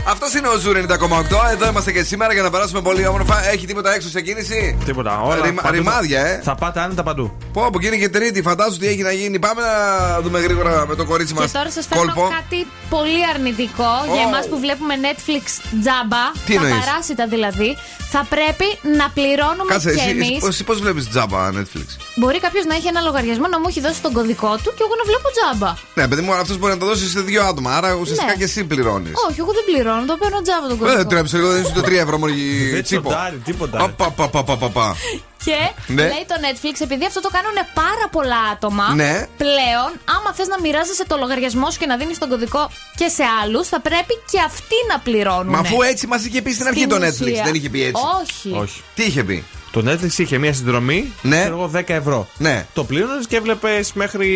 Αυτός είναι ο Ζούρ 90,8. Εδώ είμαστε και σήμερα για να περάσουμε πολύ όμορφα. Έχει τίποτα έξω σε κίνηση; Τίποτα. Όλα Ρημα- παντού. ρημάδια, ε. Θα πάτε άνετα παντού. Πω, από εκείνη και Τρίτη, φαντάζομαι τι έχει να γίνει. Πάμε να δούμε γρήγορα με το κορίτσι μας. Και τώρα σας φέρνω κάτι πολύ αρνητικό για Oh. εμάς που βλέπουμε Netflix τζάμπα. Τι τα εννοείς; παράσιτα δηλαδή. Θα πρέπει να πληρώνουμε Κάτσε, κι εσύ, εμείς. εσύ, εσύ πώς βλέπεις τζάμπα Netflix; Μπορεί κάποιος να έχει ένα λογαριασμό να μου έχει δώσει τον κωδικό του και εγώ να βλέπω τζάμπα. Ναι, παιδί μου, αυτός μπορεί να το δώσει σε δύο άτομα. Άρα ουσιαστικά Ναι. και εσύ πληρώνεις. Όχι, εγώ δεν πληρώνω, το παίρνω τζάμπα τον Δεν κωδικό. τρέψει, εγώ δεν είσαι το 3 ευρώ μόλι Δεν τσίπο. τσοντάρει τίποτα. Πα, πα, πα, πα, πα, πα. Και Ναι. λέει το Netflix, επειδή αυτό το κάνουν πάρα πολλά άτομα, Ναι. πλέον, άμα θες να μοιράζεσαι το λογαριασμό σου και να δίνεις τον κωδικό και σε άλλους, θα πρέπει και αυτοί να πληρώνουν. Μα αφού έτσι μας είχε πει στην αρχή Στην το Netflix, ουσία. δεν είχε πει έτσι. Όχι. Όχι. Τι είχε πει; Το Netflix είχε μια συνδρομή, Ναι. ξέρω εγώ 10 ευρώ. Ναι. Το πλήρωνες και έβλεπες μέχρι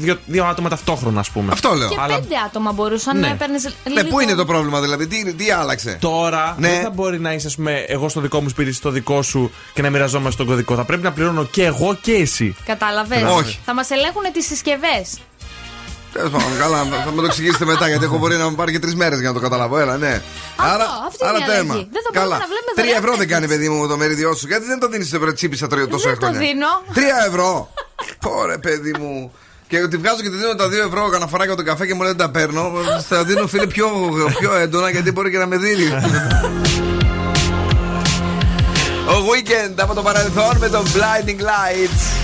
δύο, δύο άτομα ταυτόχρονα, ας πούμε. Αυτό λέω. Και Αλλά πέντε άτομα μπορούσαν Ναι. να έπαιρνε λίγο. Ναι, πού είναι το πρόβλημα δηλαδή, τι, τι άλλαξε; Τώρα Ναι. δεν θα μπορεί να είσαι, ας πούμε, εγώ στο δικό μου σπίτι, στο δικό σου και να μοιραζόμαστε τον κωδικό. Θα πρέπει να πληρώνω και εγώ και εσύ. Κατάλαβες. Όχι. Θα μας ελέγχουν τις συσκευές. Τέλος πάντων, καλά, θα μου το εξηγήσετε μετά γιατί έχω μπορεί να μου πάρει και τρεις μέρες για να το καταλάβω. Έλα, ναι. άρα, αυτή είναι άρα η αλλαγή. θέμα. Δεν θα μπορούμε να βλέπουμε Τρία δωρεάν ευρώ δεν Netflix. κάνει, παιδί μου, το μερίδιό σου. Γιατί δεν το δίνεις σε τσίπησα τρία τόσο Δεν το χρόνια. δίνω. Τρία ευρώ. Πόρε, παιδί μου. Και ότι βγάζω και τη δίνω τα δύο ευρώ κανένα για τον καφέ και μου λέει δεν τα παίρνω. Θα δίνω φίλε πιο, πιο έντονα γιατί μπορεί και να με δίνει. Ο Weekend από το παρελθόν με το Blinding Lights.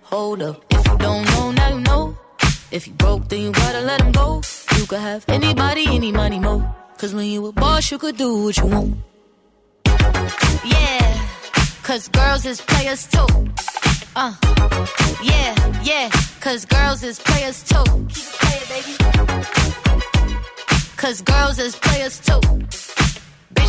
Hold up, if you don't know, now you know. If you broke, then you gotta let him go. You could have anybody, any money, mo. Cause when you a boss, you could do what you want. Yeah, cause girls is players too. Uh, yeah, yeah, cause girls is players too. Keep playing, baby. Cause girls is players too.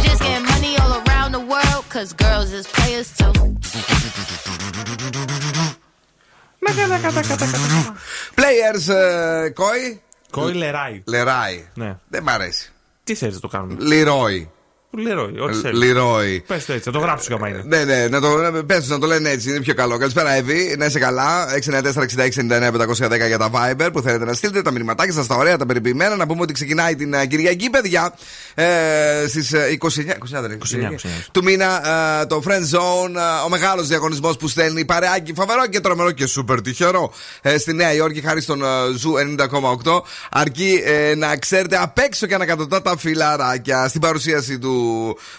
Bitches getting money all around the world, cause girls is players too. Players, ε, κόη. Κόη λεράει. Λεράει. Ναι. Δεν μ' αρέσει. Τι θέλει να το κάνουμε. Λιρόι. Λερόι, ό,τι θέλεις. Λιρόι. Πες το έτσι, θα το γράψω για μένα. Ναι, ναι, να το, πες, να το λένε έτσι, είναι πιο καλό. Καλησπέρα, Εύη. Να είσαι καλά. 694-6699-510 για τα Viber που θέλετε να στείλετε τα μηνυματάκια σας, τα ωραία, τα περιποιημένα. Να πούμε ότι ξεκινάει την ε, Κυριακή, παιδιά. Ε, Στις 29, 29, δεν είναι, 29, 29. του μήνα ε, το Friend Zone, ε, ο μεγάλος διαγωνισμός που στέλνει παρεάκι φοβερό και τρομερό και σούπερ τυχερό ε, στη Νέα Υόρκη χάρη στον ε, Zoo 90,8. Αρκεί ε, να ξέρετε απ' έξω και ανακατωτά τα φιλαράκια στην παρουσίαση του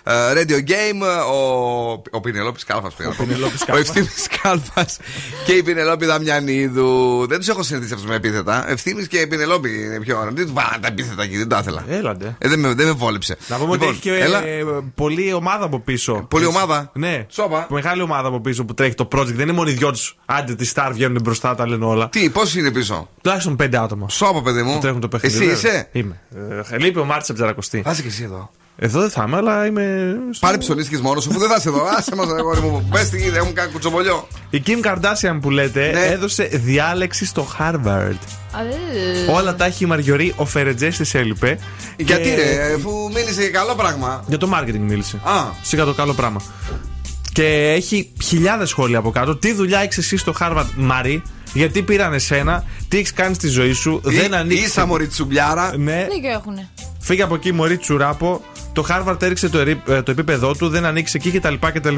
ε, Radio Game, ο, ο Πηνελόπης Κάλφας. Ο Ευθύμης Κάλφας και η Πηνελόπη Δαμιανίδου. Δεν τους έχω συνηθίσει αυτούς με επίθετα. Ευθύμης και η Πηνελόπη είναι πιο ωραία. Δεν τους βάλανε τα επίθετα εκεί, δεν τα ήθελα. Έλαντε. Ε, δεν, με, δεν με βόλεψε. Να πούμε ότι Λοιπόν, έχει και έλα. ε, πολλή ομάδα από πίσω. Πολλή ομάδα; Ναι. Σόπα. Μεγάλη ομάδα από πίσω που τρέχει το project. Δεν είναι μόνο οι δυο τους. Άντε, τη Star βγαίνουν μπροστά, τα λένε όλα. Τι, πόσοι είναι πίσω; Τουλάχιστον πέντε άτομα. Σώπα, παιδί μου. Που τρέχουν το παιχνίδι. Εσύ βέβαια. είσαι; Είμαι. Ε, λείπει ο Μάρτιν Τζαρακοστή. Άσε και εσύ εδώ. Εδώ δεν θα είμαι, αλλά είμαι. στο- Πάρε ψωνίσκει μόνος σου, αφού δεν θα είσαι εδώ. Άσε μας, αγόρι μου. Πες τι γίνεται, έχουν κάνει κουτσομπολιό. Η Kim Kardashian που λέτε Ναι. έδωσε διάλεξη στο Harvard. Ε. Όλα τα έχει η Μαριωρή, ο Φερετζές της έλειπε. Γιατί Και- ρε, αφού μίλησε για καλό πράγμα. Για το marketing μίλησε. Α. Σίγα το καλό πράγμα. Και έχει χιλιάδες σχόλια από κάτω. Τι δουλειά έχεις εσύ στο Harvard, Μαρή, γιατί πήραν εσένα, τι έχεις κάνει στη ζωή σου, δεν ανοίξει. Ίσα μωρή τσουμπιάρα. Ναι, Δίκιο έχουνε. Φύγε από εκεί, Μωρή Τσουράπο. Το Harvard έριξε το, ερή- ε, το επίπεδό του, δεν ανοίξει εκεί κτλ. κτλ.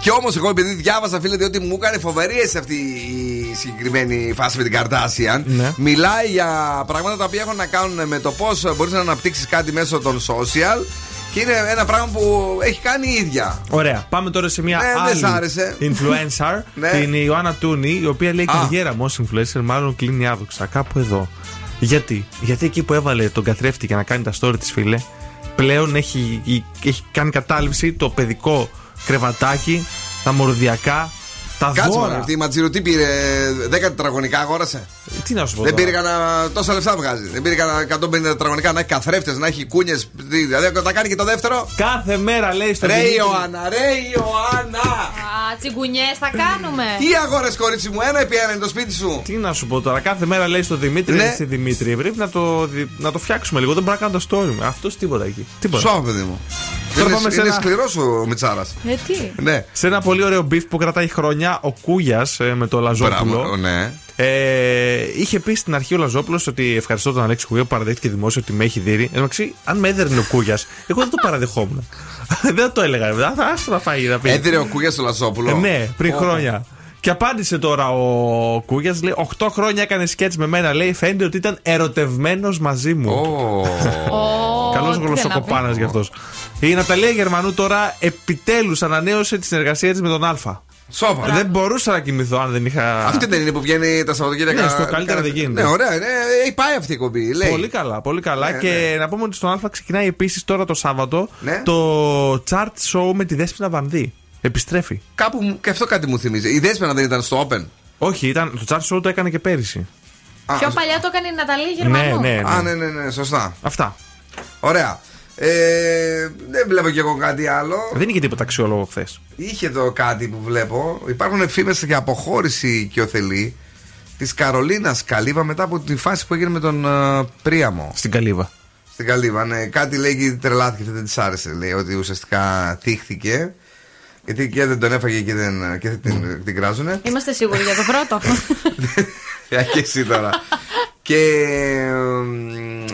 Και όμως, εγώ επειδή διάβασα, φίλε, διότι μου έκανε φοβερή αίσθηση αυτή η συγκεκριμένη φάση με την Καρτάσιαν. Ναι. Μιλάει για πράγματα τα οποία έχουν να κάνουν με το πώς μπορείς να αναπτύξεις κάτι μέσω των social. Και είναι ένα πράγμα που έχει κάνει η ίδια. Ωραία. Πάμε τώρα σε μια Ναι, δεν άλλη σ' άρεσε. influencer, Ναι. την Ιωάννα Τούνη, η οποία λέει η Α. καριέρα μου ως influencer μάλλον κλείνει άδοξα. Κάπου εδώ. Γιατί; Γιατί εκεί που έβαλε τον καθρέφτη για να κάνει τα story της φίλε, πλέον έχει, έχει κάνει κατάληψη το παιδικό κρεβατάκι, τα μορδιακά, τα Κάτσε δώρα. μωρέ, αυτή η Ματζίρου τι πήρε, 10 τετραγωνικά αγόρασε. Τι να σου πω Δεν τώρα. πήρε κανένα. τόσα λεφτά βγάζει. Δεν πήρε κανένα 150 τετραγωνικά να έχει καθρέφτες, να έχει κούνιες. Δηλαδή τα κάνει και το δεύτερο. Κάθε μέρα λέει στο Ρε Δημήτρη- Ιωάννα, ρε Ιωάννα! Α, τσιγκουνιές θα κάνουμε. Τι αγόρες κορίτσι μου, ένα επί ένα είναι το σπίτι σου. Τι να σου πω τώρα, κάθε μέρα λέει στο Δημήτρη, Ναι. ναι. στη Δημήτρη. Πρέπει να το, δι- να το φτιάξουμε λίγο. Δεν μπορεί να κάνω το story μου. Αυτός τίποτα εκεί. Τίποτα. Σώμα, παιδί μου. Τώρα Είναι, πάμε σε είναι ένα- σκληρός ο Μιτσάρα. Ε, τι; Ναι. Σε ένα πολύ ωραίο beef που κρατάει χρόνια, ο Κούγιας με το Λαζόπουλο. Μπράβο, ναι. Ε, είχε πει στην αρχή ο Λαζόπουλος ότι ευχαριστώ τον Αλέξη Κούγια που παραδέχτηκε δημόσιο ότι με έχει δει. Εν τω μεταξύ, αν με έδερνε ο Κούγιας, εγώ δεν το παραδεχόμουν. δεν θα το έλεγα. βέβαια. Θα άστο να φάει να πει. Έδιρε ο Κούγιας στο Λαζόπουλο. Ε, ναι, πριν Ω. χρόνια. Και απάντησε τώρα ο Κούγιας, λέει: 8 χρόνια έκανε σκέτς με μένα. Λέει: Φαίνεται ότι ήταν ερωτευμένος μαζί μου. Καλός τι γλωσσοκοπάνας να πει. γι' αυτός. Η Ναταλία Γερμανού τώρα επιτέλους ανανέωσε τη συνεργασία της με τον Α. Σώπα. Δεν μπορούσα να κοιμηθώ αν δεν είχα. Αυτή δεν είναι που βγαίνει τα Σαββατοκύριακα. Ναι, στο καλύτερα δεν γίνεται. Ναι, ωραία, ναι, έχει πάει αυτή η κομπή. Λέει. Πολύ καλά, πολύ καλά. Ναι, και να πούμε ότι στον Α ξεκινάει επίσης τώρα το Σάββατο Ναι. το chart show με τη Δέσποινα Βανδύ. Επιστρέφει. Κάπου μου- και αυτό κάτι μου θυμίζει. Η Δέσπαινα δεν ήταν στο Open. Όχι, ήταν, το chart show το έκανε και πέρυσι. Πιο παλιά το έκανε η Ναταλή Γερμανού. Ναι, ναι, ναι. Α, ναι, ναι, ναι, σωστά. Αυτά. Ωραία. Ε, δεν βλέπω κι εγώ κάτι άλλο. Δεν είχε τίποτα αξιόλογο χθες. Είχε εδώ κάτι που βλέπω. Υπάρχουν φήμες για αποχώρηση οικειοθελή της Καρολίνας Καλύβα μετά από τη φάση που έγινε με τον ε, Πρίαμο. Στην Καλύβα. Στην Καλύβα, ναι. Κάτι λέει και τρελάθηκε, δεν της άρεσε. Λέει ότι ουσιαστικά θύχτηκε. Γιατί και δεν τον έφαγε και, δεν, και την, την κράζουνε. Είμαστε σίγουροι για το πρώτο. Για και εσύ τώρα. και εμ,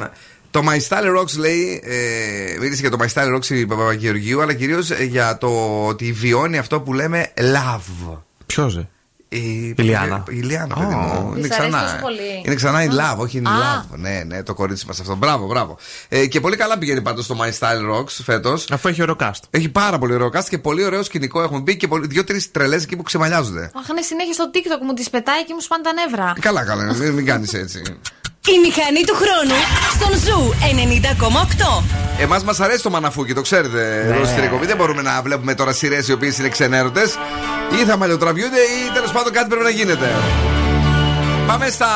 το My Style Rocks λέει, ε, μίλησε για το My Style Rocks η Παπαγεωργίου, αλλά κυρίως για το ότι βιώνει αυτό που λέμε love. Ποιος ζε. Η, Λιάννα. Η Λιάννα, παιδί μου. Της Είναι αρέσει ξανά. τόσο πολύ. Είναι ξανά in love, όχι in Α. love. Ναι, ναι, το κορίτσι μας αυτό. Μπράβο, μπράβο. Ε, και πολύ καλά πηγαίνει πάντω το My Style Rocks φέτος. Αφού έχει ωραίο cast. Έχει πάρα πολύ ωραίο cast και πολύ ωραίο σκηνικό. Έχουν μπει και δύο-τρεις τρελές εκεί που ξεμαλιάζονται. Αχ, είναι συνέχεια στο TikTok μου την πετάει και μου σπάνε τα νεύρα. Καλά, καλά, μην, μην κάνεις έτσι. Η μηχανή του χρόνου στον Zoo 90,8. Εμάς μας αρέσει το μαναφούκι, το ξέρετε. Ναι. εδώ στην εκπομπή. Δεν μπορούμε να βλέπουμε τώρα σειρές οι οποίες είναι ξενέρωτες. Ή θα μαλλιοτραβιούνται ή τέλος πάντων κάτι πρέπει να γίνεται. Πάμε στα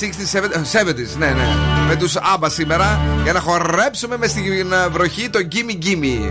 60s, 70s, ναι, ναι. Με τους ABBA σήμερα για να χορέψουμε μες στην ε, βροχή το Gimme Gimme.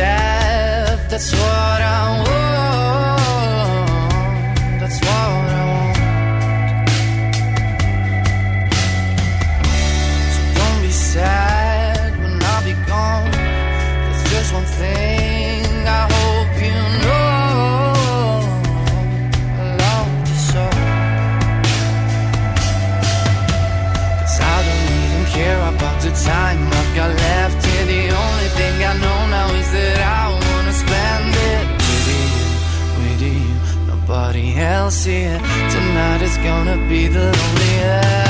death. That's what I. See. Tonight is gonna be the loneliest.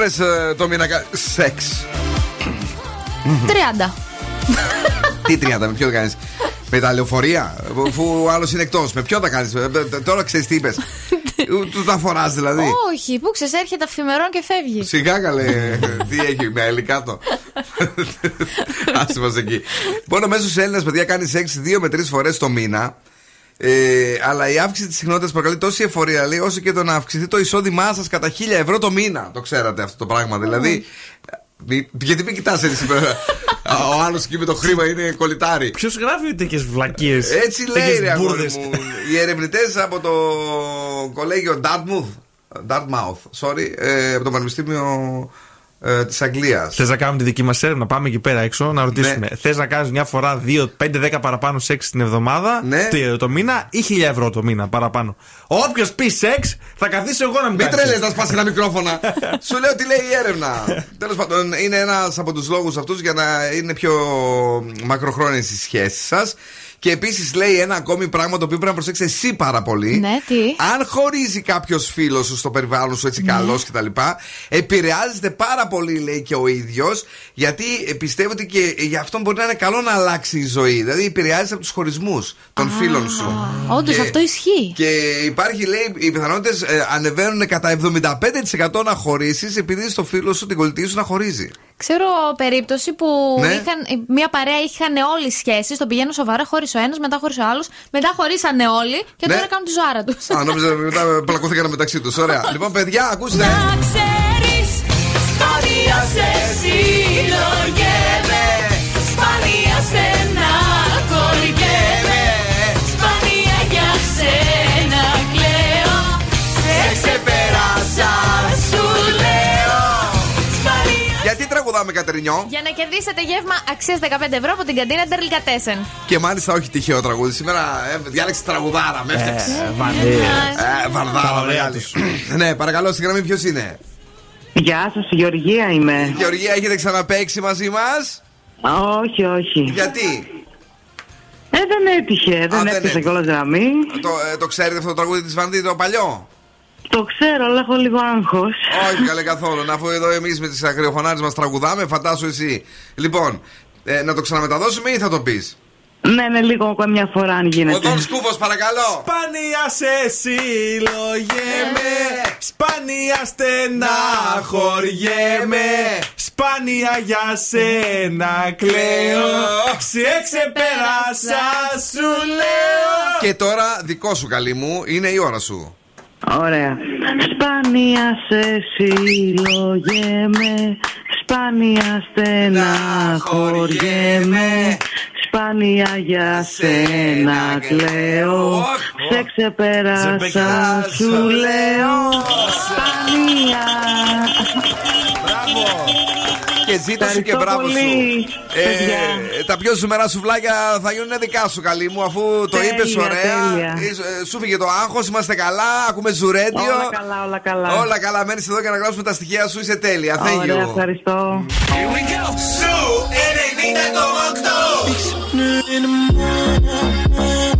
Πόσε φορέ το μήνα κα- σεξ. 30. Τι 30, με ποιο το κάνεις; Με τα λεωφορεία, αφού ο άλλος είναι εκτός. Με ποιο θα κάνεις; Τώρα ξέρεις τι είπες. Του τα φοράς δηλαδή. Όχι, που ξέρεις, έρχεται αυθημερών και φεύγεις. Σιγά καλέ, τι έχει με αέλη κάτω. Άσε μας εκεί. Λοιπόν, ο μέσος Έλληνας, παιδιά, κάνει σεξ δύο με τρεις φορές το μήνα. Ε, αλλά η αύξηση της συχνότητας προκαλεί τόση εφορία, λέει, όσο και το να αυξηθεί το εισόδημά σας κατά 1000 ευρώ το μήνα. Το ξέρατε αυτό το πράγμα. Δηλαδή. μη- Γιατί μην κοιτάς έτσι πέρα; Ο άλλος εκεί με το χρήμα είναι κολλητάρι. Ποιος γράφει τέτοιε βλακίες. Έτσι λέει, ρε αγόρι μου. Οι ερευνητές από το κολέγιο Dartmouth, Dartmouth, sorry, ε, από το Πανεπιστήμιο ε, της Αγγλίας. Θες να κάνουμε τη δική μας έρευνα, πάμε εκεί πέρα έξω να ρωτήσουμε. Ναι. Θες να κάνεις μια φορά 2-5-10 παραπάνω σεξ την εβδομάδα, Ναι. το, το μήνα ή 1000 ευρώ το μήνα παραπάνω. Όποιος πει σεξ, θα καθίσω εγώ να μην Μην κάνει τρέλε σεξ. να σπάσει ένα μικρόφωνα. Σου λέω τι λέει η έρευνα. Τέλος πάντων, είναι ένας από τους λόγους αυτούς για να είναι πιο μακροχρόνιες οι σχέσεις σας. Και επίσης λέει ένα ακόμη πράγμα το οποίο πρέπει να προσέξεις εσύ πάρα πολύ. Ναι, τι; Αν χωρίζει κάποιος φίλος σου στο περιβάλλον σου έτσι Ναι. καλός κτλ., επηρεάζεται πάρα πολύ, λέει και ο ίδιος, γιατί πιστεύω ότι και για αυτόν μπορεί να είναι καλό να αλλάξει η ζωή. Δηλαδή, επηρεάζεται από τους χωρισμούς των φίλων σου. Όντως, Και- αυτό ισχύει. Και υπάρχει, λέει, οι πιθανότητες ανεβαίνουν κατά 75% να χωρίσεις επειδή στο φίλο σου την κολλητή σου να χωρίζει. Ξέρω περίπτωση που Ναι. είχαν, μια παρέα είχαν όλοι σχέσεις, τον πηγαίνουν σοβαρά, χώρισε ο ένας, μετά χώρισε ο άλλος, μετά χωρίσανε όλοι και Ναι. τώρα κάνουν τη ζωάρα τους. Α, νόμιζα μετά πλακώθηκαν μεταξύ τους. Ωραία. λοιπόν, παιδιά, ακούστε. ξέρεις Σπάνια σε Γιατί τραγουδάμε, Κατερινιό. Για να κερδίσετε γεύμα αξίας 15 ευρώ από την καντίνα Ντερλικατέσεν. Και μάλιστα όχι τυχαίο τραγούδι. Σήμερα ε, διάλεξε τραγουδάρα. Με έφτιαξε. Ε, βαρδίες. Ε, Βαρδάρα, Τα ωραία μεγάλη. ναι, παρακαλώ, στη γραμμή ποιος είναι; Γεια σας, Γεωργία είμαι. Γεωργία, έχετε ξαναπέξει μαζί μας; Όχι, όχι. Γιατί; Ε, δεν έτυχε, δεν δεν έπιασε έτυχε. κιόλας γραμμή. Το, ε, το ξέρετε αυτό το τραγούδι της Βανδί, το παλιό; Το ξέρω, αλλά έχω λίγο άγχος. Όχι καλέ καθόλου. Να αφού εδώ εμείς με τις αγριοφωνάρε μας τραγουδάμε, φαντάσου εσύ. Λοιπόν, ε, να το ξαναμεταδώσουμε ή θα το πεις; Ναι, ναι, λίγο μια φορά αν Ο γίνεται. Δον Σκούφο, παρακαλώ. Σπάνια σε συλλογέμαι Σπάνια στεναχωριέμαι Σπάνια για σένα κλαίω Σε ξεπεράσα σου λέω Και τώρα δικό σου καλή μου, είναι η ώρα σου. Ωραία. Σπάνια σε συλλογέμαι, σπάνια στεναχωριέμαι, σπάνια για σένα κλαίω, σε ξεπεράσα σου λέω, σπάνια. Και ζήτω σου και Ευχαριστώ μπράβο πολύ, σου. παιδιά. Ε, τα πιο ζουμερά σουβλάκια θα γίνουν δικά σου, καλή μου, αφού το Τέλεια, είπες ωραία. τέλεια. Ε, Σου φύγε το άγχος, είμαστε καλά, ακούμε ζουρέντιο. Όλα καλά, όλα καλά. Όλα καλά, μένεις εδώ και να γράψουμε τα στοιχεία σου, είσαι τέλεια. Thank Ωραία, you. ευχαριστώ. Σου 90,8 A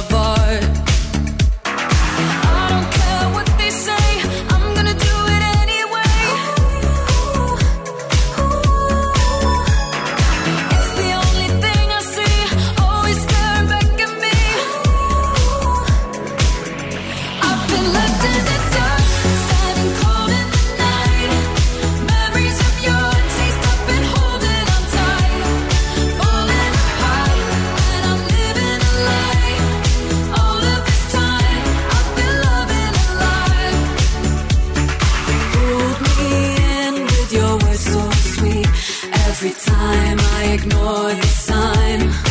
time I ignore the sign.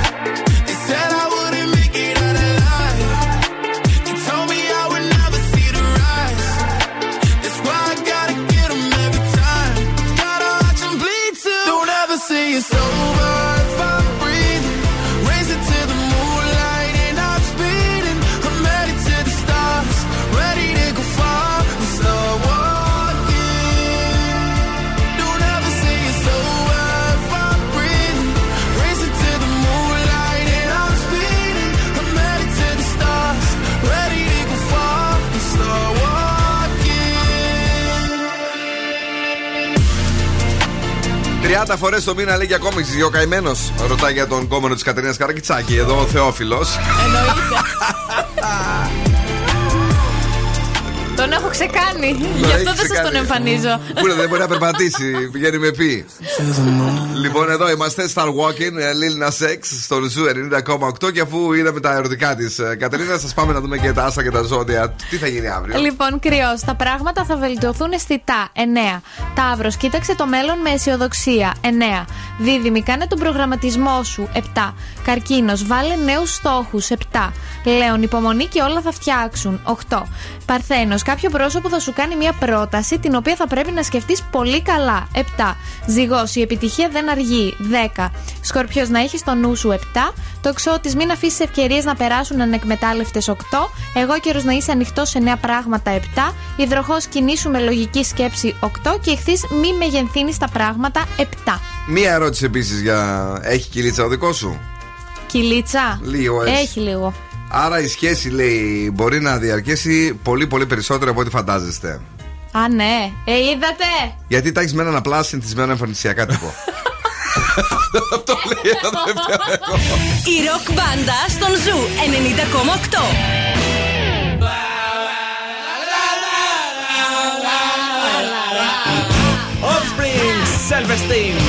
30 φορές το μήνα λέει και ακόμη ο καημένος. Ρωτάει για τον γκόμενο της Κατερίνας Καρακιτσάκη. Εδώ ο Θεόφιλος. Τον έχω ξεκάνει. Γι' έχεις αυτό δεν σας ξεκάνει. τον εμφανίζω. Πού είναι, δεν μπορεί να περπατήσει, πηγαίνει με πι. λοιπόν, εδώ είμαστε, Star Walking, ε, Lil Nas X, στο Zoo 90,8 και αφού είδαμε τα ερωτικά της Κατερίνα, σας πάμε να δούμε και τα άστρα και τα ζώδια. Τι θα γίνει αύριο; Λοιπόν, κριός, τα πράγματα θα βελτιωθούν αισθητά. 9. Ταύρος, κοίταξε το μέλλον με αισιοδοξία. 9. Δίδυμη, κάνε τον προγραμματισμό σου. 7. Καρκίνος, βάλε νέους στόχους. 7. Λέων, υπομονή και όλα θα φτιάξουν. 8. Παρθένος, κάποιο πρόσωπο θα σου κάνει μια πρόταση την οποία θα πρέπει να σκεφτείς πολύ καλά. 7. Ζυγός, η επιτυχία δεν αργεί. 10. Σκορπιός, να έχεις το νου σου. 7. Τοξότη, μην αφήσεις ευκαιρίες να περάσουν ανεκμετάλλευτες. 8. Εγώ καιρο να είσαι ανοιχτός σε νέα πράγματα. 7. Υδροχός, κινήσου με λογική σκέψη. 8. Και εχθή, μη μεγεθύνεις τα πράγματα. 7. Μία ερώτηση επίσης για. Έχει κοιλίτσα ο δικός σου; Κοιλίτσα; Λίγο έτσι. Έχει λίγο. Άρα η σχέση λέει μπορεί να διαρκέσει πολύ πολύ περισσότερο από ό,τι φαντάζεστε. Α, ναι. Ε, είδατε; Γιατί τα έχεις με έναν απλά συνηθισμένο εμφανισιακά τύπο. Αυτό λέει ένα δεύτερο. Η ροκ μπάντα στον Zoo 90,8. Self-esteem. I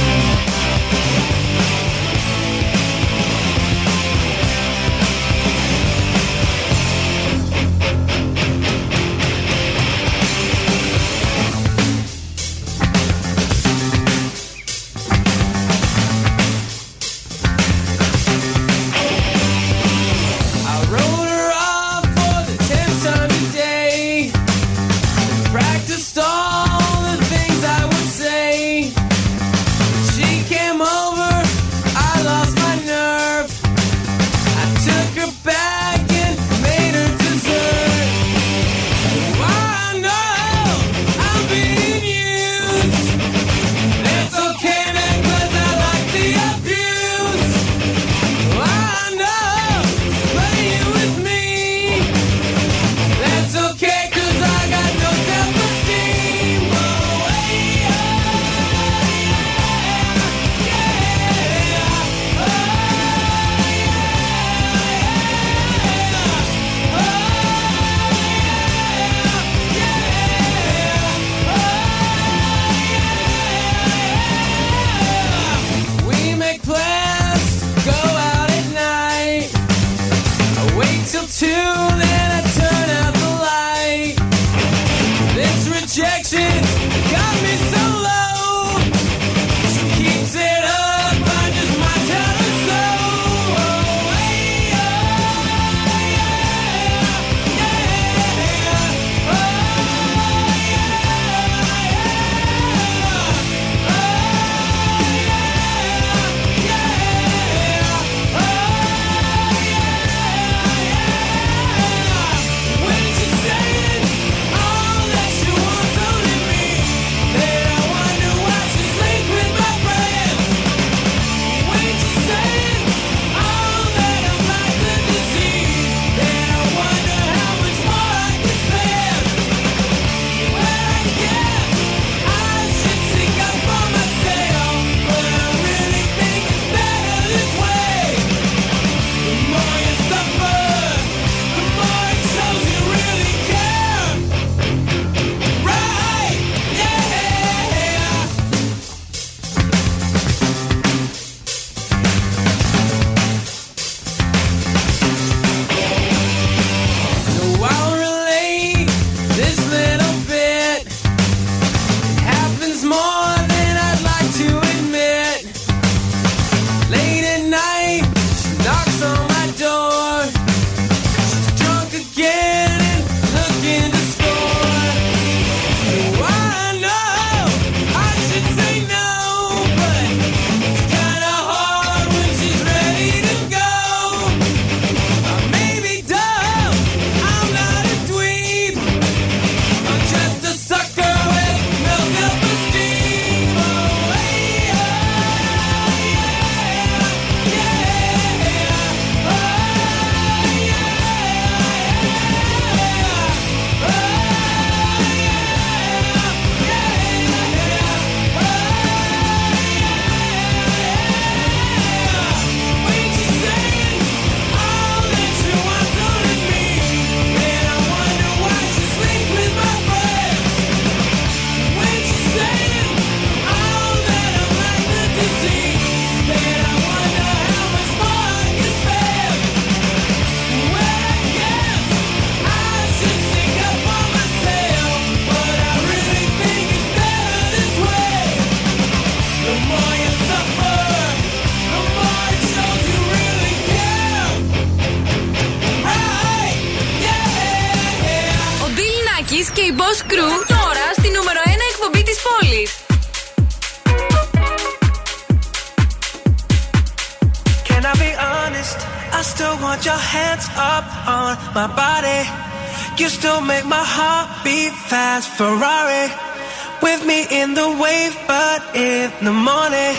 in the morning.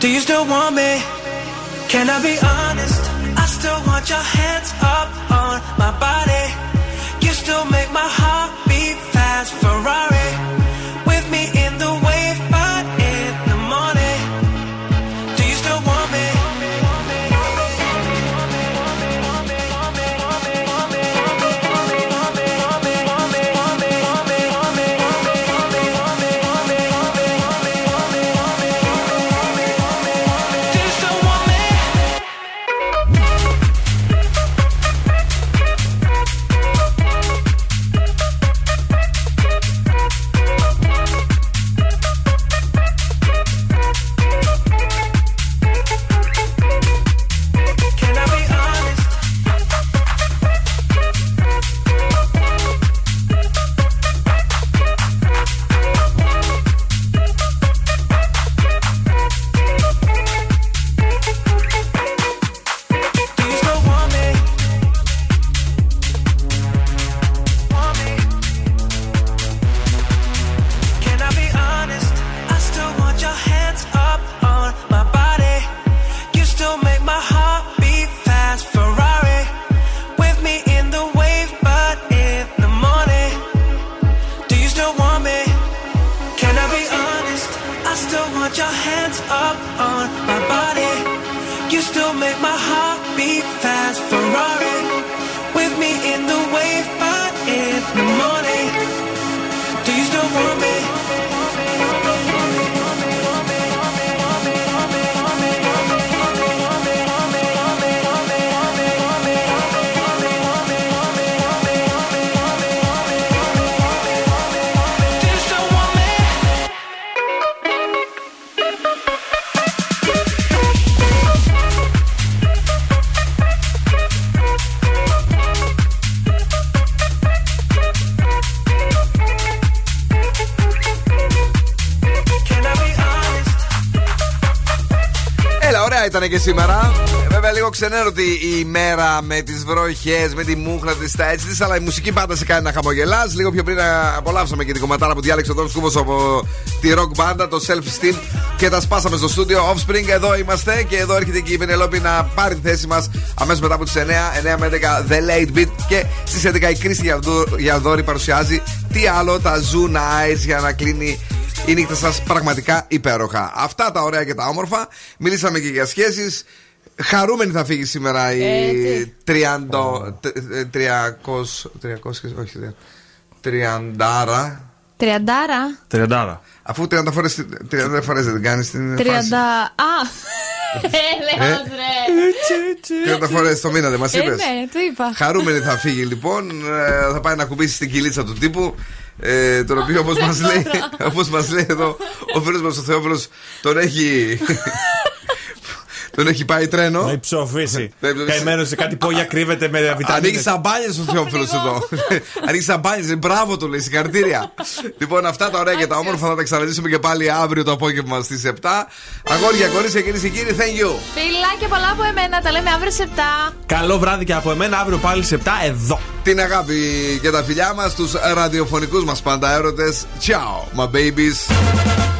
Do you still want σήμερα. Ε, Βέβαια, λίγο ξενέρωτη η ημέρα με τις βροχές, με τη μούχλα τη, τα έτσι της, αλλά η μουσική πάντα σε κάνει να χαμογελάς. Λίγο πιο πριν να απολαύσαμε και την κομματάρα που διάλεξε ο Δόν Σκούβος από τη rock μπάντα, το self-esteem και τα σπάσαμε στο στούντιο. Offspring, εδώ είμαστε και εδώ έρχεται και η Πενελόπη να πάρει τη θέση μας αμέσως μετά από τις 9, 9 με 11 The Late Beat και στις 11 η Κρίστη Γιανδόρη παρουσιάζει τι άλλο, τα Zoo Nights για να κλείνει η νύχτα σας πραγματικά υπέροχα. Αυτά τα ωραία και τα όμορφα. Μιλήσαμε και για σχέσεις. Χαρούμενη θα φύγει σήμερα η Ε, 30. 300. 300 όχι. 30. Τριαντάρα. Τριαντάρα. Αφού 30 φορές 30 φορές δεν την κάνεις την φάση. Τριαντα. Α! Έλεος ρε. 30 φορές το μήνα δεν μας Ε, είπες. ναι, το είπα. Χαρούμενη θα φύγει λοιπόν. Ε, θα πάει να κουμπίσει στην κυλίτσα του τύπου. Ε, τον οποίο όπως μας λέει, όπως μας λέει εδώ ο φίλος μας ο Θεόφιλος τον έχει. Τον έχει πάει τρένο. Να υψοφήσει. Καημένος σε κάτι πόγια κρύβεται με βιταμίνες. Ανοίγει σαμπάνιες ο Θεόφιλος εδώ. Ανοίγει σαμπάνιες, μπράβο του λέει, συγχαρητήρια. λοιπόν, αυτά τα ωραία και τα όμορφα θα τα ξαναζήσουμε και πάλι αύριο το απόγευμα στις 7. Αγόρια, κορίτσια, κυρίες και κύριοι, thank you. Φιλάκια πολλά από εμένα. Τα λέμε αύριο σε 7. Καλό βράδυ και από εμένα αύριο πάλι σε 7 εδώ. Την αγάπη και τα φιλιά μας, τους ραδιοφωνικούς μας πάντα έρωτες. Ciao, my babies.